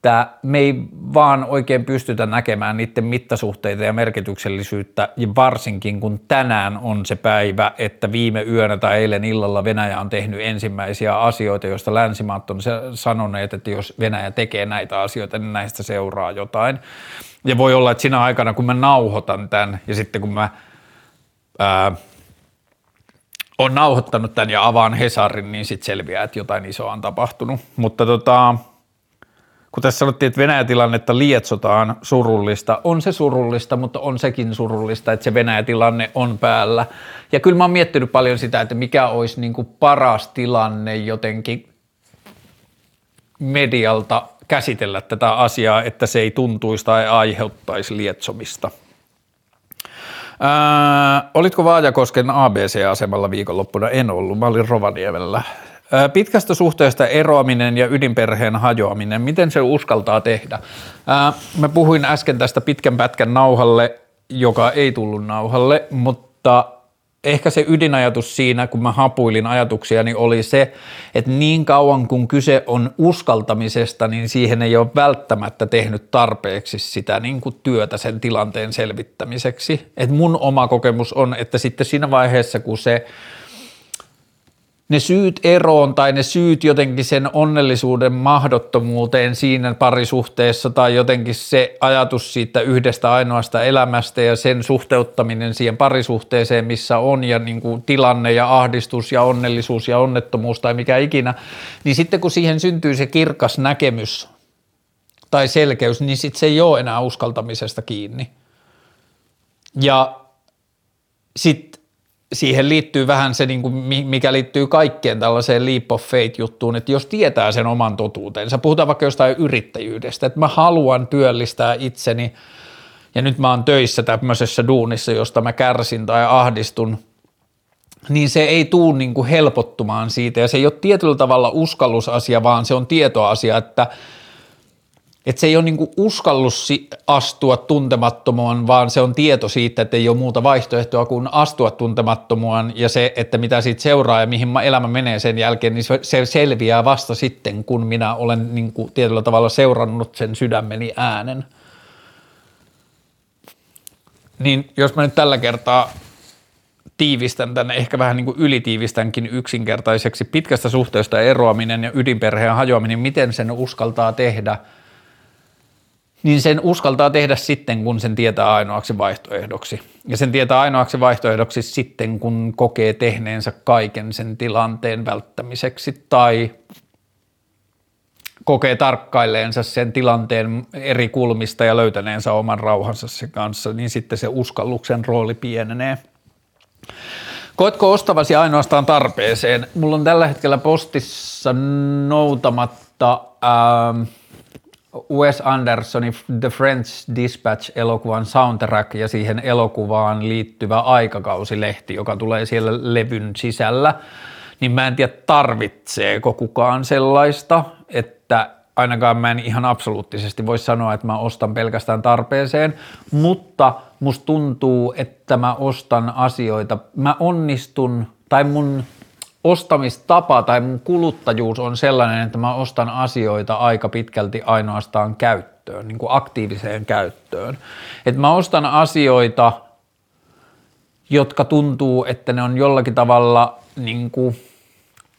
että me ei vaan oikein pystytä näkemään niiden mittasuhteita ja merkityksellisyyttä, ja varsinkin kun tänään on se päivä, että viime yönä tai eilen illalla Venäjä on tehnyt ensimmäisiä asioita, joista länsimaat on sanoneet, että jos Venäjä tekee näitä asioita, niin näistä seuraa jotain. Ja voi olla, että siinä aikana, kun mä nauhoitan tämän, ja sitten kun mä ää, on nauhoittanut tämän ja avaan Hesarin, niin sitten selviää, että jotain isoa on tapahtunut. Mutta tota, kun tässä sanottiin, että Venäjä-tilannetta lietsotaan surullista, on se surullista, mutta on sekin surullista, että se Venäjä-tilanne on päällä. Ja kyllä mä oon miettinyt paljon sitä, että mikä olisi niin kuin paras tilanne jotenkin medialta käsitellä tätä asiaa, että se ei tuntuisi tai aiheuttaisi lietsomista. Ää, olitko Vaajakosken ABC-asemalla viikonloppuna? En ollut, mä olin Rovaniemellä. Pitkästä suhteesta eroaminen ja ydinperheen hajoaminen, miten se uskaltaa tehdä? Mä puhuin äsken tästä pitkän pätkän nauhalle, joka ei tullut nauhalle, mutta ehkä se ydinajatus siinä, kun mä hapuilin ajatuksia, niin oli se, että niin kauan kun kyse on uskaltamisesta, niin siihen ei ole välttämättä tehnyt tarpeeksi sitä niin kuin työtä sen tilanteen selvittämiseksi. Et mun oma kokemus on, että sitten siinä vaiheessa, kun se ne syyt eroon tai ne syyt jotenkin sen onnellisuuden mahdottomuuteen siinä parisuhteessa tai jotenkin se ajatus siitä yhdestä ainoasta elämästä ja sen suhteuttaminen siihen parisuhteeseen, missä on ja niin kuin tilanne ja ahdistus ja onnellisuus ja onnettomuus tai mikä ikinä, niin sitten kun siihen syntyy se kirkas näkemys tai selkeys, niin sitten se ei ole enää uskaltamisesta kiinni. Ja sitten siihen liittyy vähän se, niin kuin, mikä liittyy kaikkeen tällaiseen leap of faith-juttuun, että jos tietää sen oman totuutensa, puhutaan vaikka jostain yrittäjyydestä, että mä haluan työllistää itseni ja nyt mä oon töissä tämmöisessä duunissa, josta mä kärsin tai ahdistun, niin se ei tuu niin kuin helpottumaan siitä. Ja se ei ole tietyllä tavalla uskallusasia, vaan se on tietoasia, että – että se ei ole niinku uskallus astua tuntemattomuun, vaan se on tieto siitä, että ei ole muuta vaihtoehtoa kuin astua tuntemattomuun ja se, että mitä siitä seuraa ja mihin elämä menee sen jälkeen, niin se selviää vasta sitten, kun minä olen niinku tietyllä tavalla seurannut sen sydämeni äänen. Niin jos mä nyt tällä kertaa tiivistän tänne, ehkä vähän niin kuin ylitiivistänkin yksinkertaiseksi pitkästä suhteesta eroaminen ja ydinperheen hajoaminen, miten sen uskaltaa tehdä – niin sen uskaltaa tehdä sitten, kun sen tietää ainoaksi vaihtoehdoksi. Ja sen tietää ainoaksi vaihtoehdoksi sitten, kun kokee tehneensä kaiken sen tilanteen välttämiseksi tai kokee tarkkailleensa sen tilanteen eri kulmista ja löytäneensä oman rauhansa sen kanssa, niin sitten se uskalluksen rooli pienenee. Koetko ostavasi ainoastaan tarpeeseen? Mulla on tällä hetkellä postissa noutamatta... Ää, Wes Andersonin The French Dispatch-elokuvan soundtrack ja siihen elokuvaan liittyvä aikakausilehti, joka tulee siellä levyn sisällä, niin mä en tiedä tarvitseeko kukaan sellaista, että ainakaan mä en ihan absoluuttisesti voi sanoa, että mä ostan pelkästään tarpeeseen, mutta musta tuntuu, että mä ostan asioita, mä onnistun tai mun ostamistapa tai mun kuluttajuus on sellainen, että mä ostan asioita aika pitkälti ainoastaan käyttöön, niin kuin aktiiviseen käyttöön. Että mä ostan asioita, jotka tuntuu, että ne on jollakin tavalla niin kuin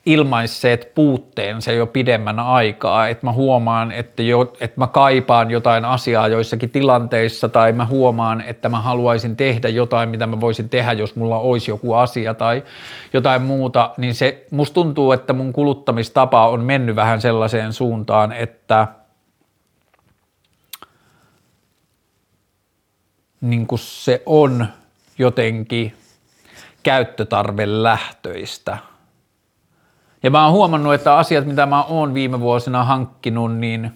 ilmaisseet puutteensa jo pidemmän aikaa, että mä huomaan, että, jo, että mä kaipaan jotain asiaa joissakin tilanteissa tai mä huomaan, että mä haluaisin tehdä jotain, mitä mä voisin tehdä, jos mulla olisi joku asia tai jotain muuta, niin se musta tuntuu, että mun kuluttamistapa on mennyt vähän sellaiseen suuntaan, että niin se on jotenkin käyttötarvelähtöistä – ja mä oon huomannut, että asiat, mitä mä oon viime vuosina hankkinut, niin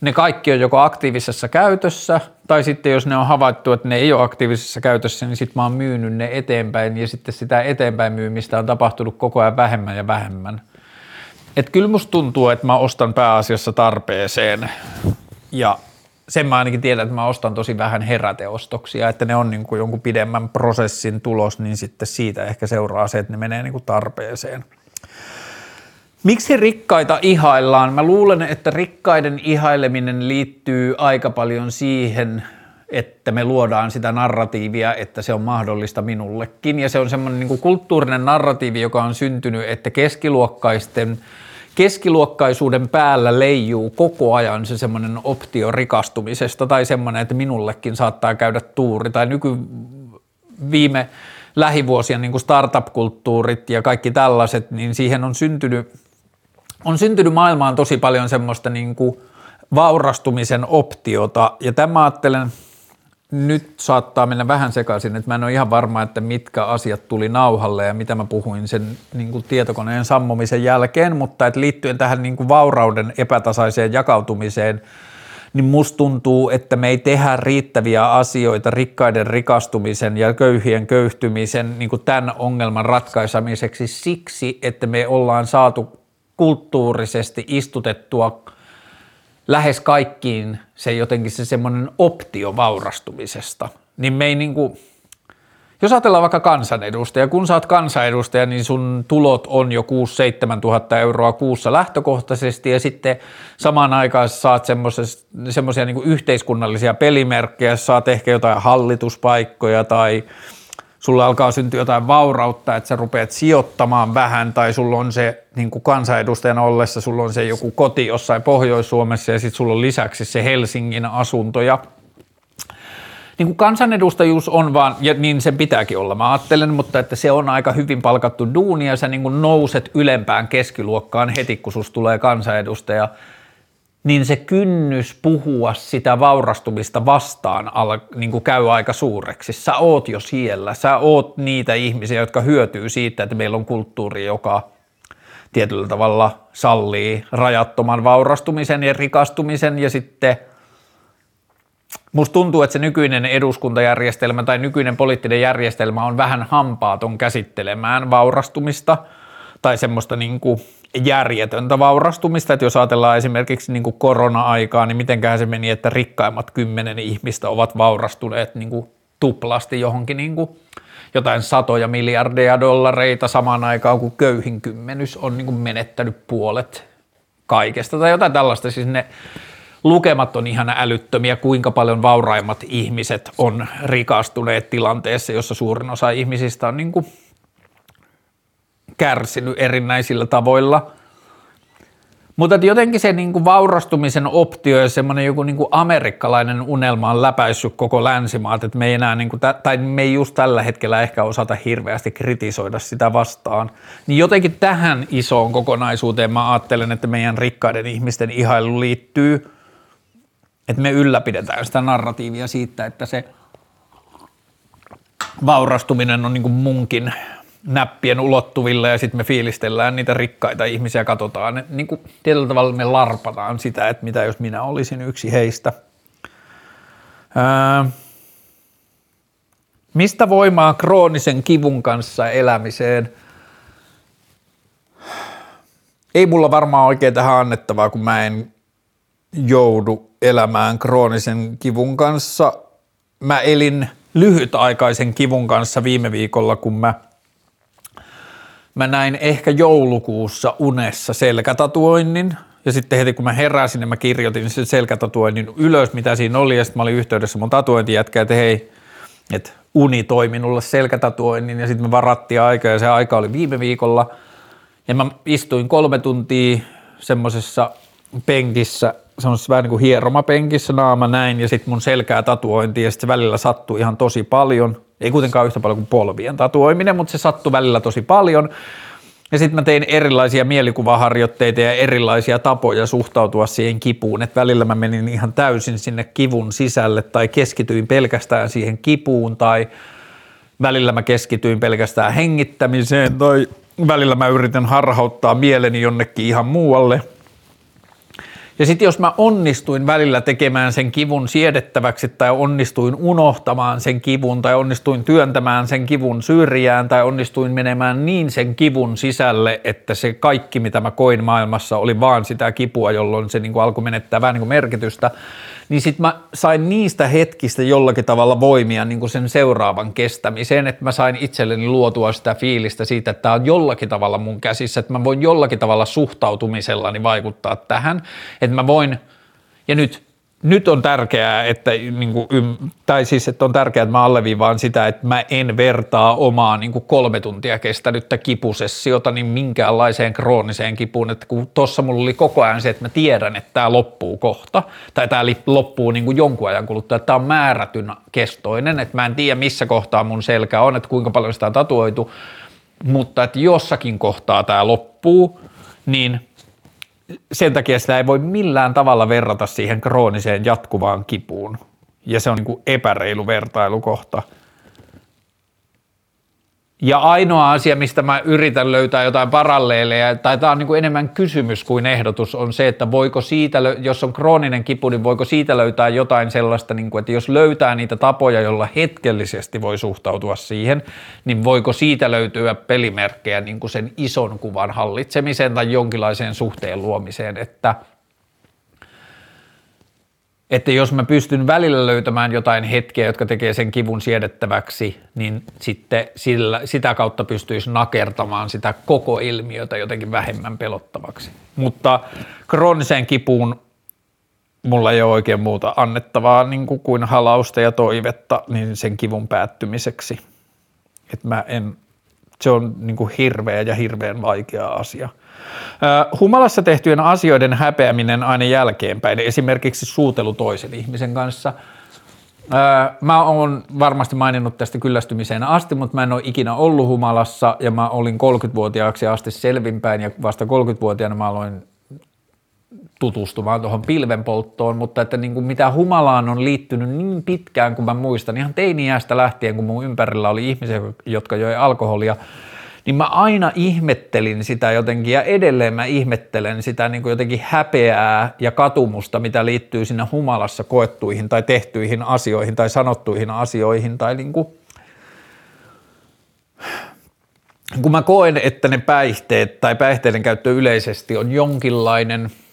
ne kaikki on joko aktiivisessa käytössä, tai sitten jos ne on havaittu, että ne ei ole aktiivisessa käytössä, niin sitten mä oon myynyt ne eteenpäin, ja sitten sitä eteenpäin myymistä on tapahtunut koko ajan vähemmän ja vähemmän. Et kyllä musta tuntuu, että mä ostan pääasiassa tarpeeseen, ja sen mä ainakin tiedän, että mä ostan tosi vähän heräteostoksia, että ne on niin kuin jonkun pidemmän prosessin tulos, niin sitten siitä ehkä seuraa se, että ne menee niin kuin tarpeeseen – Miksi rikkaita ihaillaan? Mä luulen, että rikkaiden ihaileminen liittyy aika paljon siihen, että me luodaan sitä narratiivia, että se on mahdollista minullekin. Ja se on semmoinen niin kulttuurinen narratiivi, joka on syntynyt, että keskiluokkaisten keskiluokkaisuuden päällä leijuu koko ajan se semmoinen optio rikastumisesta tai semmoinen, että minullekin saattaa käydä tuuri tai nyky viime lähivuosien niin startup-kulttuurit ja kaikki tällaiset, niin siihen on syntynyt on syntynyt maailmaan tosi paljon semmoista niin kuin vaurastumisen optiota, ja tämä ajattelen, nyt saattaa mennä vähän sekaisin, että mä en ole ihan varma, että mitkä asiat tuli nauhalle ja mitä mä puhuin sen niin kuin tietokoneen sammumisen jälkeen, mutta että liittyen tähän niin kuin vaurauden epätasaiseen jakautumiseen, niin musta tuntuu, että me ei tehdä riittäviä asioita rikkaiden rikastumisen ja köyhien köyhtymisen niin kuin tämän ongelman ratkaisemiseksi siksi, että me ollaan saatu kulttuurisesti istutettua lähes kaikkiin se jotenkin se semmoinen optio vaurastumisesta, niin me ei niin kuin, jos ajatellaan vaikka kansanedustaja, kun saat kansanedustaja, niin sun tulot on jo 6-7 tuhatta euroa kuussa lähtökohtaisesti ja sitten samaan aikaan saat semmoisia niin yhteiskunnallisia pelimerkkejä, saat ehkä jotain hallituspaikkoja tai sulla alkaa syntyä jotain vaurautta, että sä rupeat sijoittamaan vähän tai sulla on se niin kuin kansanedustajana ollessa, sulla on se joku koti jossain Pohjois-Suomessa ja sitten sulla on lisäksi se Helsingin asunto ja niin kuin kansanedustajuus on vaan, ja niin sen pitääkin olla, mä ajattelen, mutta että se on aika hyvin palkattu duuni ja sä niin kuin nouset ylempään keskiluokkaan heti, kun susta tulee kansanedustaja – niin se kynnys puhua sitä vaurastumista vastaan al, niin kuin käy aika suureksi. Sä oot jo siellä, sä oot niitä ihmisiä, jotka hyötyy siitä, että meillä on kulttuuri, joka tietyllä tavalla sallii rajattoman vaurastumisen ja rikastumisen ja sitten Musta tuntuu, että se nykyinen eduskuntajärjestelmä tai nykyinen poliittinen järjestelmä on vähän hampaaton käsittelemään vaurastumista tai semmoista niin kuin järjetöntä vaurastumista, että jos ajatellaan esimerkiksi niin kuin korona-aikaa, niin mitenköhän se meni, että rikkaimmat kymmenen ihmistä ovat vaurastuneet niin kuin tuplasti johonkin niin kuin jotain satoja miljardeja dollareita samaan aikaan, kun köyhin kymmenys on niin kuin menettänyt puolet kaikesta tai jotain tällaista. Siis ne lukemat on ihan älyttömiä, kuinka paljon vauraimmat ihmiset on rikastuneet tilanteessa, jossa suurin osa ihmisistä on niin kuin kärsinyt erinäisillä tavoilla. Mutta jotenkin se niin kuin vaurastumisen optio ja semmoinen joku niin kuin amerikkalainen unelma on läpäissyt koko länsimaat, että me ei enää, niin kuin, tai me ei just tällä hetkellä ehkä osata hirveästi kritisoida sitä vastaan. Niin jotenkin tähän isoon kokonaisuuteen mä ajattelen, että meidän rikkaiden ihmisten ihailu liittyy, että me ylläpidetään sitä narratiivia siitä, että se vaurastuminen on niin kuin munkin näppien ulottuvilla ja sitten me fiilistellään niitä rikkaita ihmisiä, katsotaan, niin kuin tietyllä tavalla me larpataan sitä, että mitä jos minä olisin yksi heistä. Ää, mistä voimaa kroonisen kivun kanssa elämiseen? Ei mulla varmaan oikein tähän annettavaa, kun mä en joudu elämään kroonisen kivun kanssa. Mä elin lyhytaikaisen kivun kanssa viime viikolla, kun mä – mä näin ehkä joulukuussa unessa selkätatuoinnin, ja sitten heti kun mä heräsin, niin mä kirjoitin sen selkätatuoinnin ylös, mitä siinä oli, ja sitten mä olin yhteydessä mun tatuointijätkä, että hei, että uni toi minulle selkätatuoinnin, ja sitten me varattiin aikaa, ja se aika oli viime viikolla, Ja mä istuin kolme tuntia semmoisessa penkissä, semmoisessa vähän niin kuin hieromapenkissä naama näin ja sitten mun selkää tatuointiin ja sitten se välillä sattui ihan tosi paljon. Ei kuitenkaan yhtä paljon kuin polvien tatuoiminen, mutta se sattui välillä tosi paljon. Ja sitten mä tein erilaisia mielikuvaharjoitteita ja erilaisia tapoja suhtautua siihen kipuun, että välillä mä menin ihan täysin sinne kivun sisälle tai keskityin pelkästään siihen kipuun tai välillä mä keskityin pelkästään hengittämiseen tai välillä mä yritän harhauttaa mieleni jonnekin ihan muualle – ja sitten jos mä onnistuin välillä tekemään sen kivun siedettäväksi tai onnistuin unohtamaan sen kivun tai onnistuin työntämään sen kivun syrjään tai onnistuin menemään niin sen kivun sisälle, että se kaikki mitä mä koin maailmassa oli vaan sitä kipua, jolloin se niin kuin alkoi menettää vähän niin kuin merkitystä, niin sitten mä sain niistä hetkistä jollakin tavalla voimia niin kuin sen seuraavan kestämiseen, että mä sain itselleni luotua sitä fiilistä siitä, että tämä on jollakin tavalla mun käsissä, että mä voin jollakin tavalla suhtautumisellani vaikuttaa tähän, että mä voin, ja nyt nyt on tärkeää, että, niin kuin, tai siis, että on tärkeää, että mä alleviivaan sitä, että mä en vertaa omaa niin kuin kolme tuntia kestänyttä kipusessiota niin minkäänlaiseen krooniseen kipuun, että kun tuossa mulla oli koko ajan se, että mä tiedän, että tämä loppuu kohta, tai tämä loppuu niin kuin jonkun ajan kuluttua, että tämä on määrätyn kestoinen, että mä en tiedä missä kohtaa mun selkä on, että kuinka paljon sitä on tatuoitu, mutta että jossakin kohtaa tämä loppuu, niin sen takia sitä ei voi millään tavalla verrata siihen krooniseen jatkuvaan kipuun. Ja se on niin kuin epäreilu vertailukohta – ja ainoa asia, mistä mä yritän löytää jotain paralleeleja, tai tämä on niin kuin enemmän kysymys kuin ehdotus, on se, että voiko siitä, jos on krooninen kipu, niin voiko siitä löytää jotain sellaista, niin kuin, että jos löytää niitä tapoja, joilla hetkellisesti voi suhtautua siihen, niin voiko siitä löytyä pelimerkkejä niin kuin sen ison kuvan hallitsemiseen tai jonkinlaiseen suhteen luomiseen, että – että jos mä pystyn välillä löytämään jotain hetkeä, jotka tekee sen kivun siedettäväksi, niin sitten sillä, sitä kautta pystyisi nakertamaan sitä koko ilmiötä jotenkin vähemmän pelottavaksi. Mutta krooniseen kipuun mulla ei ole oikein muuta annettavaa niin kuin, kuin halausta ja toivetta niin sen kivun päättymiseksi. Et mä en, se on niin kuin hirveä ja hirveän vaikea asia – Humalassa tehtyjen asioiden häpeäminen aina jälkeenpäin, esimerkiksi suutelu toisen ihmisen kanssa. Mä oon varmasti maininnut tästä kyllästymiseen asti, mutta mä en ole ikinä ollut humalassa ja mä olin 30-vuotiaaksi asti selvinpäin ja vasta 30-vuotiaana mä aloin tutustumaan tuohon pilvenpolttoon, mutta että niin kuin mitä humalaan on liittynyt niin pitkään kuin mä muistan, ihan teini-iästä lähtien, kun mun ympärillä oli ihmisiä, jotka joi alkoholia, niin mä aina ihmettelin sitä jotenkin ja edelleen mä ihmettelen sitä niin kuin jotenkin häpeää ja katumusta, mitä liittyy sinne humalassa koettuihin tai tehtyihin asioihin tai sanottuihin asioihin tai niin kuin, kun mä koen, että ne päihteet tai päihteiden käyttö yleisesti on jonkinlainen –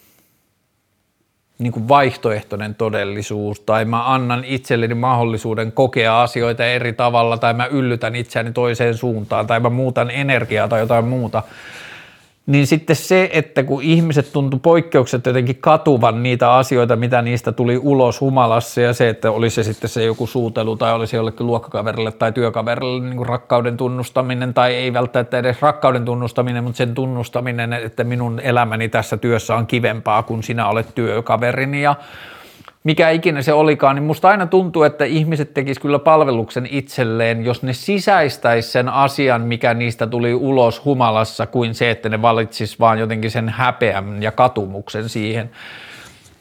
niin kuin vaihtoehtoinen todellisuus, tai mä annan itselleni mahdollisuuden kokea asioita eri tavalla, tai mä yllytän itseäni toiseen suuntaan, tai mä muutan energiaa tai jotain muuta, niin sitten se, että kun ihmiset tuntu poikkeukset jotenkin katuvan niitä asioita, mitä niistä tuli ulos humalassa ja se, että olisi se sitten se joku suutelu tai olisi jollekin luokkakaverille tai työkaverille niin kuin rakkauden tunnustaminen tai ei välttämättä edes rakkauden tunnustaminen, mutta sen tunnustaminen, että minun elämäni tässä työssä on kivempaa kuin sinä olet työkaverini ja mikä ikinä se olikaan, niin musta aina tuntuu, että ihmiset tekis kyllä palveluksen itselleen, jos ne sisäistäisi sen asian, mikä niistä tuli ulos humalassa, kuin se, että ne valitsis vaan jotenkin sen häpeän ja katumuksen siihen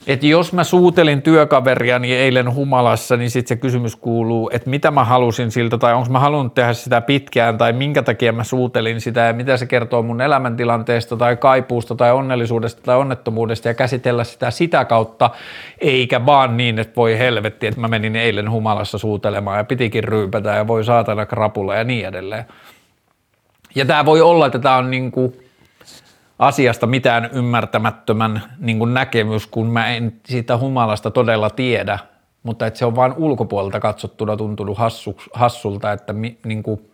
että jos mä suutelin työkaveriani eilen humalassa, niin sitten se kysymys kuuluu, että mitä mä halusin siltä tai onko mä halunnut tehdä sitä pitkään tai minkä takia mä suutelin sitä ja mitä se kertoo mun elämäntilanteesta tai kaipuusta tai onnellisuudesta tai onnettomuudesta ja käsitellä sitä sitä kautta, eikä vaan niin, että voi helvetti, että mä menin eilen humalassa suutelemaan ja pitikin ryypätä ja voi saatana krapula ja niin edelleen. Ja tämä voi olla, että tämä on niin kuin asiasta mitään ymmärtämättömän niin kuin näkemys, kun mä en siitä humalasta todella tiedä, mutta että se on vain ulkopuolelta katsottuna tuntunut hassu, hassulta, että mi, niin kuin,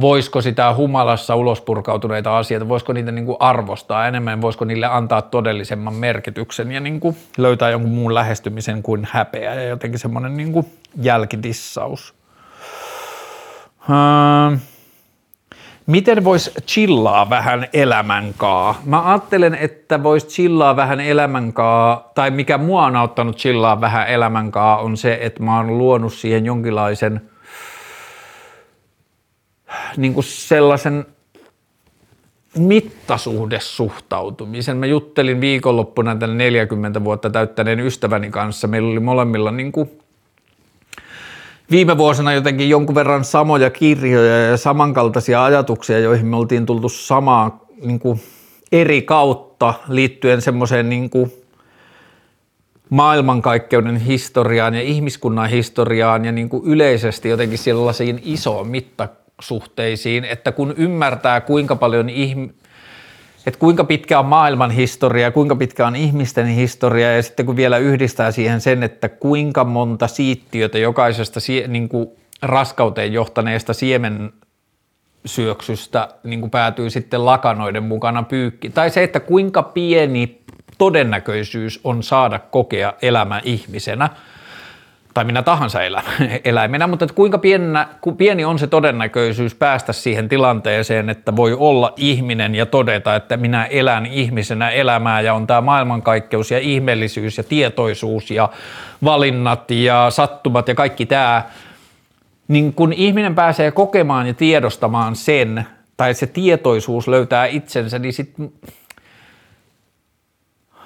voisiko sitä humalassa ulospurkautuneita asioita, voisiko niitä niin kuin arvostaa enemmän, voisiko niille antaa todellisemman merkityksen ja niin kuin löytää jonkun muun lähestymisen kuin häpeä ja jotenkin semmoinen niin kuin jälkidissaus. Öö, Miten voisi chillaa vähän elämänkaa? Mä ajattelen, että voisi chillaa vähän elämänkaa, tai mikä mua on auttanut chillaa vähän elämänkaa, on se, että mä oon luonut siihen jonkinlaisen niin kuin sellaisen mittasuhdesuhtautumisen. Mä juttelin viikonloppuna tämän 40 vuotta täyttäneen ystäväni kanssa. Meillä oli molemmilla niin kuin viime vuosina jotenkin jonkun verran samoja kirjoja ja samankaltaisia ajatuksia, joihin me oltiin tultu samaa niin kuin eri kautta liittyen semmoiseen niin kuin maailmankaikkeuden historiaan ja ihmiskunnan historiaan ja niin kuin yleisesti jotenkin sellaisiin isoon mittasuhteisiin, että kun ymmärtää kuinka paljon ihmisiä että kuinka pitkä on maailman historia, kuinka pitkä on ihmisten historia ja sitten kun vielä yhdistää siihen sen, että kuinka monta siittiötä jokaisesta niin kuin raskauteen johtaneesta siemen syöksystä niin kuin päätyy sitten lakanoiden mukana pyykki. Tai se, että kuinka pieni todennäköisyys on saada kokea elämä ihmisenä – tai minä tahansa eläimenä, mutta että kuinka pienä, pieni on se todennäköisyys päästä siihen tilanteeseen, että voi olla ihminen ja todeta, että minä elän ihmisenä elämää ja on tämä maailmankaikkeus ja ihmeellisyys ja tietoisuus ja valinnat ja sattumat ja kaikki tämä, niin kun ihminen pääsee kokemaan ja tiedostamaan sen, tai se tietoisuus löytää itsensä, niin sitten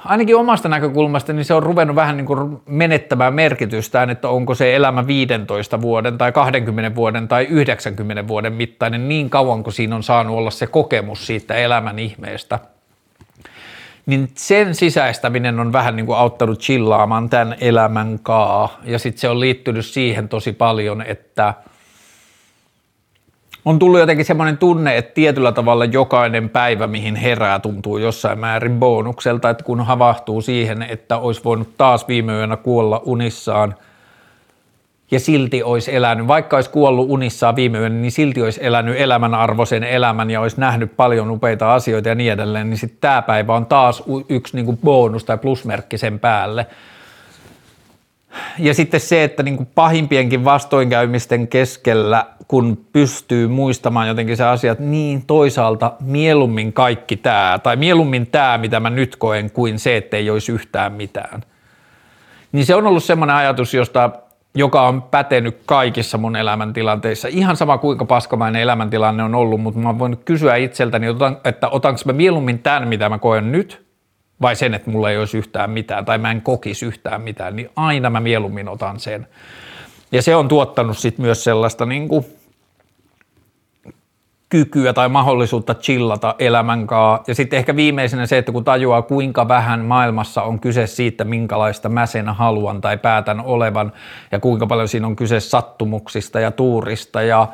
ainakin omasta näkökulmasta, niin se on ruvennut vähän niin kuin menettämään merkitystään, että onko se elämä 15 vuoden tai 20 vuoden tai 90 vuoden mittainen niin kauan kuin siinä on saanut olla se kokemus siitä elämän ihmeestä. Niin sen sisäistäminen on vähän niin kuin auttanut chillaamaan tämän elämän kaa ja sitten se on liittynyt siihen tosi paljon, että – on tullut jotenkin semmoinen tunne, että tietyllä tavalla jokainen päivä, mihin herää, tuntuu jossain määrin bonukselta, että kun havahtuu siihen, että olisi voinut taas viime yönä kuolla unissaan ja silti olisi elänyt, vaikka olisi kuollut unissaan viime yönä, niin silti olisi elänyt elämänarvoisen elämän ja olisi nähnyt paljon upeita asioita ja niin edelleen, niin sitten tämä päivä on taas yksi niin kuin bonus tai plusmerkki sen päälle – ja sitten se, että niin kuin pahimpienkin vastoinkäymisten keskellä, kun pystyy muistamaan jotenkin se asiat, niin toisaalta mieluummin kaikki tämä, tai mieluummin tämä, mitä mä nyt koen, kuin se, että ei olisi yhtään mitään. Niin se on ollut semmoinen ajatus, josta, joka on pätenyt kaikissa mun elämäntilanteissa. Ihan sama kuinka paskamainen elämäntilanne on ollut, mutta mä voin kysyä itseltäni, että otanko mä mieluummin tämän, mitä mä koen nyt, vai sen, että mulla ei olisi yhtään mitään tai mä en kokisi yhtään mitään, niin aina mä mieluummin otan sen. Ja se on tuottanut sitten myös sellaista niin kuin kykyä tai mahdollisuutta chillata elämänkaa. Ja sitten ehkä viimeisenä se, että kun tajuaa kuinka vähän maailmassa on kyse siitä, minkälaista mä sen haluan tai päätän olevan ja kuinka paljon siinä on kyse sattumuksista ja tuurista ja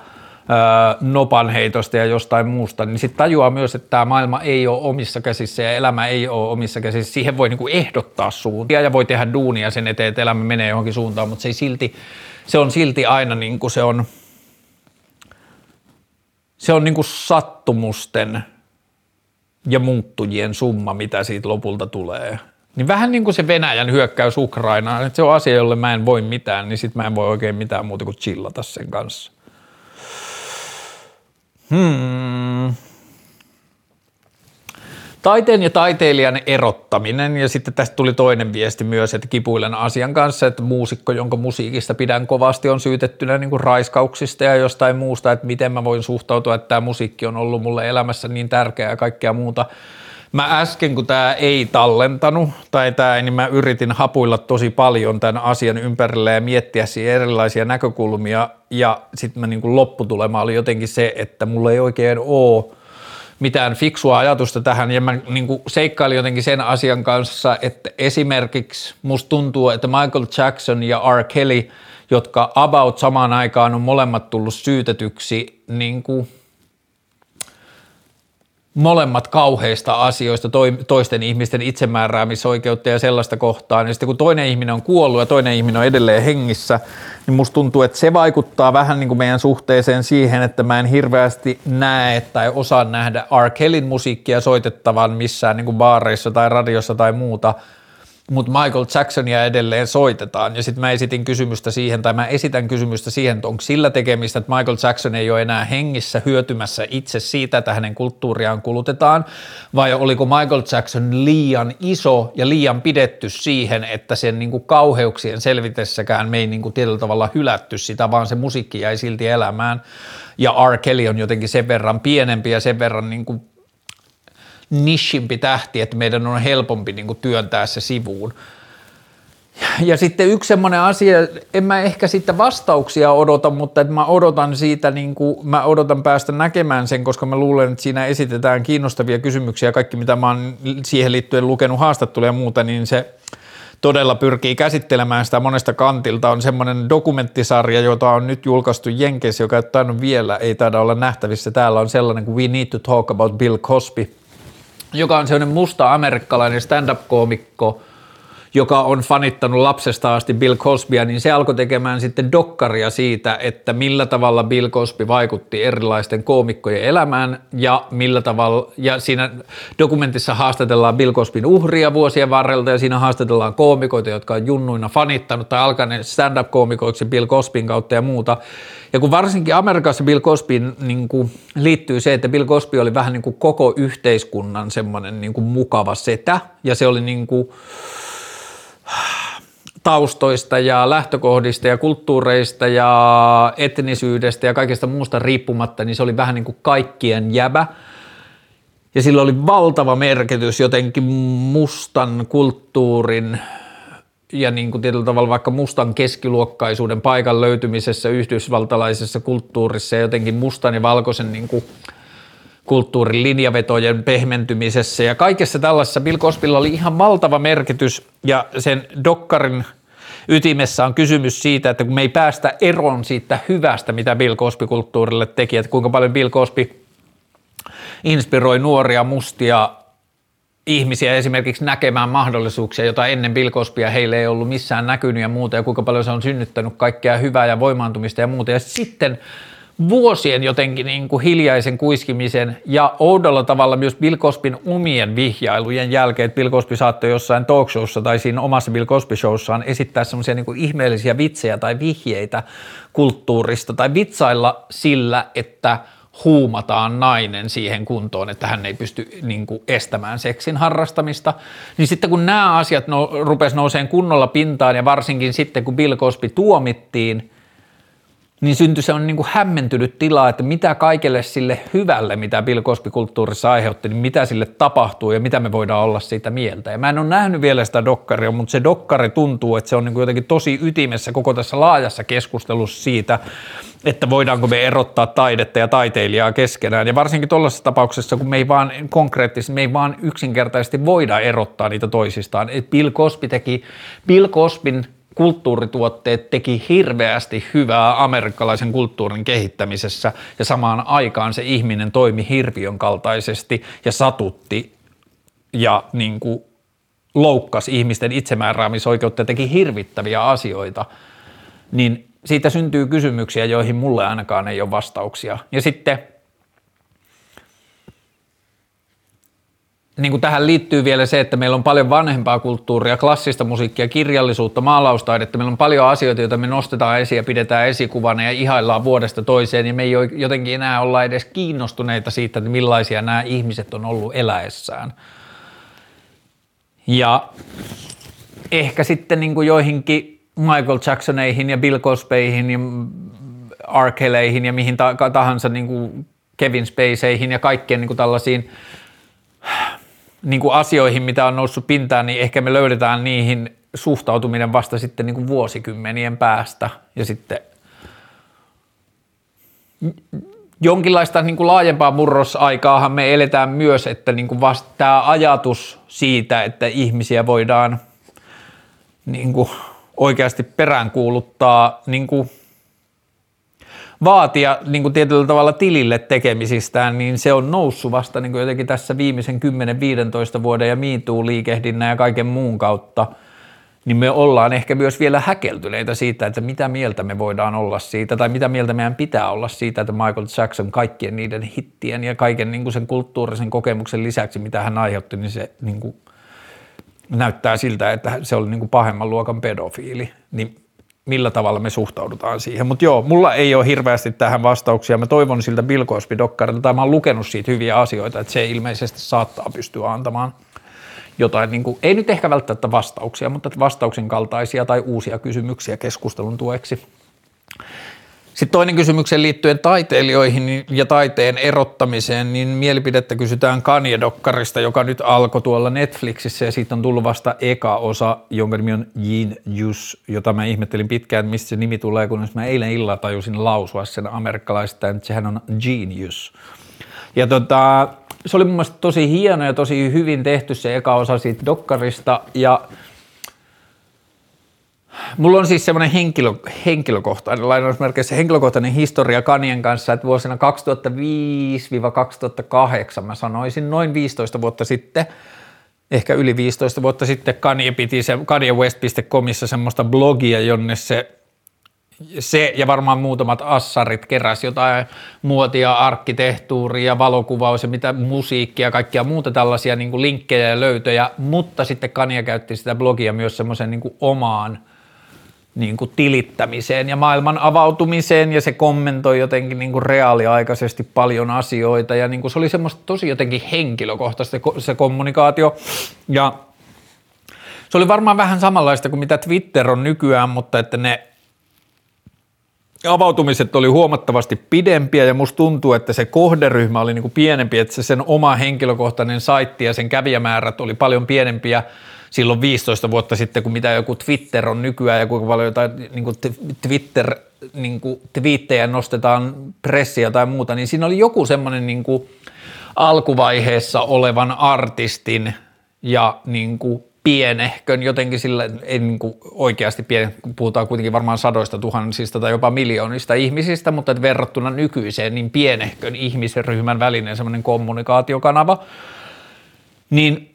nopanheitosta ja jostain muusta, niin sitten tajuaa myös, että tämä maailma ei ole omissa käsissä ja elämä ei ole omissa käsissä. Siihen voi niinku ehdottaa suuntia ja voi tehdä duunia sen eteen, että elämä menee johonkin suuntaan, mutta se, ei silti, se on silti aina niin kuin se on, se on niin kuin sattumusten ja muuttujien summa, mitä siitä lopulta tulee. Niin vähän niin kuin se Venäjän hyökkäys Ukrainaan, että se on asia, jolle mä en voi mitään, niin sitten mä en voi oikein mitään muuta kuin chillata sen kanssa. Hmm. Taiteen ja taiteilijan erottaminen ja sitten tästä tuli toinen viesti myös, että kipuilen asian kanssa, että muusikko, jonka musiikista pidän kovasti, on syytettynä niin kuin raiskauksista ja jostain muusta, että miten mä voin suhtautua, että tämä musiikki on ollut mulle elämässä niin tärkeää ja kaikkea muuta. Mä äsken, kun tämä ei tallentanut tai tämä, niin mä yritin hapuilla tosi paljon tämän asian ympärille ja miettiä siihen erilaisia näkökulmia ja sitten mä niin lopputulema oli jotenkin se, että mulla ei oikein ole mitään fiksua ajatusta tähän ja mä niin seikkailin jotenkin sen asian kanssa, että esimerkiksi musta tuntuu, että Michael Jackson ja R. Kelly, jotka about samaan aikaan on molemmat tullut syytetyksi niin kuin – molemmat kauheista asioista, toisten ihmisten itsemääräämisoikeutta ja sellaista kohtaan. Ja sitten kun toinen ihminen on kuollut ja toinen ihminen on edelleen hengissä, niin musta tuntuu, että se vaikuttaa vähän niin kuin meidän suhteeseen siihen, että mä en hirveästi näe tai osaa nähdä R. Kellyn musiikkia soitettavan missään niin kuin baareissa tai radiossa tai muuta. Mutta Michael Jacksonia edelleen soitetaan. Ja sitten mä esitin kysymystä siihen, tai mä esitän kysymystä siihen, että onko sillä tekemistä, että Michael Jackson ei ole enää hengissä hyötymässä itse siitä, että hänen kulttuuriaan kulutetaan, vai oliko Michael Jackson liian iso ja liian pidetty siihen, että sen niin kuin kauheuksien selvitessäkään me ei niin kuin tietyllä tavalla hylätty sitä, vaan se musiikki jäi silti elämään. Ja R. Kelly on jotenkin sen verran pienempi ja sen verran niin kuin nishimpi tähti, että meidän on helpompi niin kuin työntää se sivuun. Ja sitten yksi semmoinen asia, en mä ehkä sitten vastauksia odota, mutta että mä odotan siitä, niin kuin, mä odotan päästä näkemään sen, koska mä luulen, että siinä esitetään kiinnostavia kysymyksiä, kaikki mitä mä oon siihen liittyen lukenut haastatteluja ja muuta, niin se todella pyrkii käsittelemään sitä monesta kantilta. On semmoinen dokumenttisarja, jota on nyt julkaistu Jenkeissä, joka ei vielä, ei taida olla nähtävissä. Täällä on sellainen kuin We Need to Talk About Bill Cosby – joka on sellainen musta amerikkalainen stand-up-koomikko, joka on fanittanut lapsesta asti Bill Cosbya, niin se alkoi tekemään sitten dokkaria siitä, että millä tavalla Bill Cosby vaikutti erilaisten koomikkojen elämään ja millä tavalla, ja siinä dokumentissa haastatellaan Bill Cosbyn uhria vuosien varrelta ja siinä haastatellaan koomikoita, jotka on junnuina fanittanut tai alkaneet stand-up-koomikoiksi Bill Cosbyn kautta ja muuta. Ja kun varsinkin Amerikassa Bill Cosby niin kuin, liittyy se, että Bill Cosby oli vähän niin kuin koko yhteiskunnan semmoinen niin kuin mukava setä ja se oli niin kuin, taustoista ja lähtökohdista ja kulttuureista ja etnisyydestä ja kaikesta muusta riippumatta, niin se oli vähän niin kuin kaikkien jäbä. Ja sillä oli valtava merkitys jotenkin mustan kulttuurin ja niin kuin tietyllä tavalla vaikka mustan keskiluokkaisuuden paikan löytymisessä yhdysvaltalaisessa kulttuurissa ja jotenkin mustan ja valkoisen niin kuin kulttuurin linjavetojen pehmentymisessä ja kaikessa tällaisessa Bill Cosbylla oli ihan valtava merkitys ja sen dokkarin ytimessä on kysymys siitä, että kun me ei päästä eroon siitä hyvästä, mitä Bill Cosby kulttuurille teki, että kuinka paljon Bill Cosby inspiroi nuoria mustia ihmisiä esimerkiksi näkemään mahdollisuuksia, jota ennen Bill Cosbya heille ei ollut missään näkynyt ja muuta, ja kuinka paljon se on synnyttänyt kaikkea hyvää ja voimaantumista ja muuta. Ja sitten vuosien jotenkin niin kuin hiljaisen kuiskimisen ja oudolla tavalla myös Bill Cosbyn omien vihjailujen jälkeen, että Bill Cosby saattoi jossain talkshowssa tai siinä omassa Bill Cosby showssaan esittää semmoisia niin ihmeellisiä vitsejä tai vihjeitä kulttuurista tai vitsailla sillä, että – huumataan nainen siihen kuntoon, että hän ei pysty niin kuin, estämään seksin harrastamista, niin sitten kun nämä asiat no, rupesi nouseen kunnolla pintaan ja varsinkin sitten kun Bill Cosby tuomittiin, niin syntyi se on niin hämmentynyt tila, että mitä kaikelle sille hyvälle, mitä Bill Cosby-kulttuurissa aiheutti, niin mitä sille tapahtuu ja mitä me voidaan olla siitä mieltä. Ja mä en ole nähnyt vielä sitä dokkaria, mutta se dokkari tuntuu, että se on niin kuin jotenkin tosi ytimessä koko tässä laajassa keskustelussa siitä, että voidaanko me erottaa taidetta ja taiteilijaa keskenään. Ja varsinkin tuollaisessa tapauksessa, kun me ei vaan konkreettisesti, me ei vaan yksinkertaisesti voida erottaa niitä toisistaan. Et Bill Cosby teki, Bill Cosbyn kulttuurituotteet teki hirveästi hyvää amerikkalaisen kulttuurin kehittämisessä ja samaan aikaan se ihminen toimi hirviön kaltaisesti ja satutti ja niin kuin loukkasi ihmisten itsemääräämisoikeutta ja teki hirvittäviä asioita, niin siitä syntyy kysymyksiä, joihin mulle ainakaan ei ole vastauksia. Ja sitten niin kuin tähän liittyy vielä se, että meillä on paljon vanhempaa kulttuuria, klassista musiikkia, kirjallisuutta, maalaustaidetta. Meillä on paljon asioita, joita me nostetaan esiin ja pidetään esikuvana ja ihaillaan vuodesta toiseen. Ja me ei jotenkin enää olla edes kiinnostuneita siitä, että millaisia nämä ihmiset on ollut eläessään. Ja ehkä sitten niin kuin joihinkin Michael Jacksoneihin ja Bill Cosbyihin ja R. Kelleihin ja mihin tahansa niin kuin Kevin Spaceyhin ja kaikkien niin kuin tällaisiin niin kuin asioihin, mitä on noussut pintaan, niin ehkä me löydetään niihin suhtautuminen vasta sitten niin kuin vuosikymmenien päästä. Ja sitten jonkinlaista niin kuin laajempaa murrosaikaahan me eletään myös, että niin kuin vasta tämä ajatus siitä, että ihmisiä voidaan niin kuin oikeasti peräänkuuluttaa niin kuin vaatia niin kuin tietyllä tavalla tilille tekemisistään, niin se on noussut vasta niin kuin jotenkin tässä viimeisen 10-15 vuoden ja MeToo-liikehdinnän ja kaiken muun kautta, niin me ollaan ehkä myös vielä häkeltyneitä siitä, että mitä mieltä me voidaan olla siitä, tai mitä mieltä meidän pitää olla siitä, että Michael Jackson kaikkien niiden hittien ja kaiken niin kuin sen kulttuurisen kokemuksen lisäksi, mitä hän aiheutti, niin se niin kuin näyttää siltä, että se oli niin kuin pahemman luokan pedofiili, niin millä tavalla me suhtaudutaan siihen. Mutta joo, mulla ei ole hirveästi tähän vastauksia. Mä toivon siltä Bill Cosby-dokkarilta, tai mä oon lukenut siitä hyviä asioita, että se ilmeisesti saattaa pystyä antamaan jotain, niin kuin, ei nyt ehkä välttämättä vastauksia, mutta vastauksen kaltaisia tai uusia kysymyksiä keskustelun tueksi. Sitten toinen kysymykseen liittyen taiteilijoihin ja taiteen erottamiseen, niin mielipidettä kysytään Kanye-dokkarista, joka nyt alkoi tuolla Netflixissä ja siitä on tullut vasta eka osa, jonka nimi on Genius, jota mä ihmettelin pitkään, mistä se nimi tulee, kun mä eilen illalla tajusin lausua sen amerikkalaista, että sehän on Genius. Ja tota, se oli mun mielestä tosi hieno ja tosi hyvin tehty se eka osa siitä dokkarista ja Mulla on siis semmoinen henkilö, henkilökohtainen, lainausmerkeissä henkilökohtainen historia Kanien kanssa, että vuosina 2005-2008 mä sanoisin noin 15 vuotta sitten, ehkä yli 15 vuotta sitten Kanye piti se KanyeWest.comissa semmoista blogia, jonne se se ja varmaan muutamat assarit keräs jotain muotia, arkkitehtuuria, valokuvaus ja mitä musiikkia, kaikkia muuta tällaisia niin linkkejä ja löytöjä, mutta sitten Kania käytti sitä blogia myös semmoisen niin omaan – niin kuin tilittämiseen ja maailman avautumiseen ja se kommentoi jotenkin niin kuin reaaliaikaisesti paljon asioita ja niin kuin se oli semmoista tosi jotenkin henkilökohtaista se kommunikaatio. Ja se oli varmaan vähän samanlaista kuin mitä Twitter on nykyään, mutta että ne avautumiset oli huomattavasti pidempiä ja musta tuntuu, että se kohderyhmä oli niin kuin pienempi, että se sen oma henkilökohtainen saitti ja sen kävijämäärät oli paljon pienempiä silloin 15 vuotta sitten, kun mitä joku Twitter on nykyään ja kuinka paljon jotain niin kuin Twitter niin kuin twiittejä nostetaan pressiä tai muuta, niin siinä oli joku semmoinen niin kuin alkuvaiheessa olevan artistin ja niin kuin pienehkön jotenkin sillä, ei niin kuin oikeasti pieni, puhutaan kuitenkin varmaan sadoista tuhansista tai jopa miljoonista ihmisistä, mutta verrattuna nykyiseen niin pienehkön ihmisryhmän välinen semmoinen kommunikaatiokanava, niin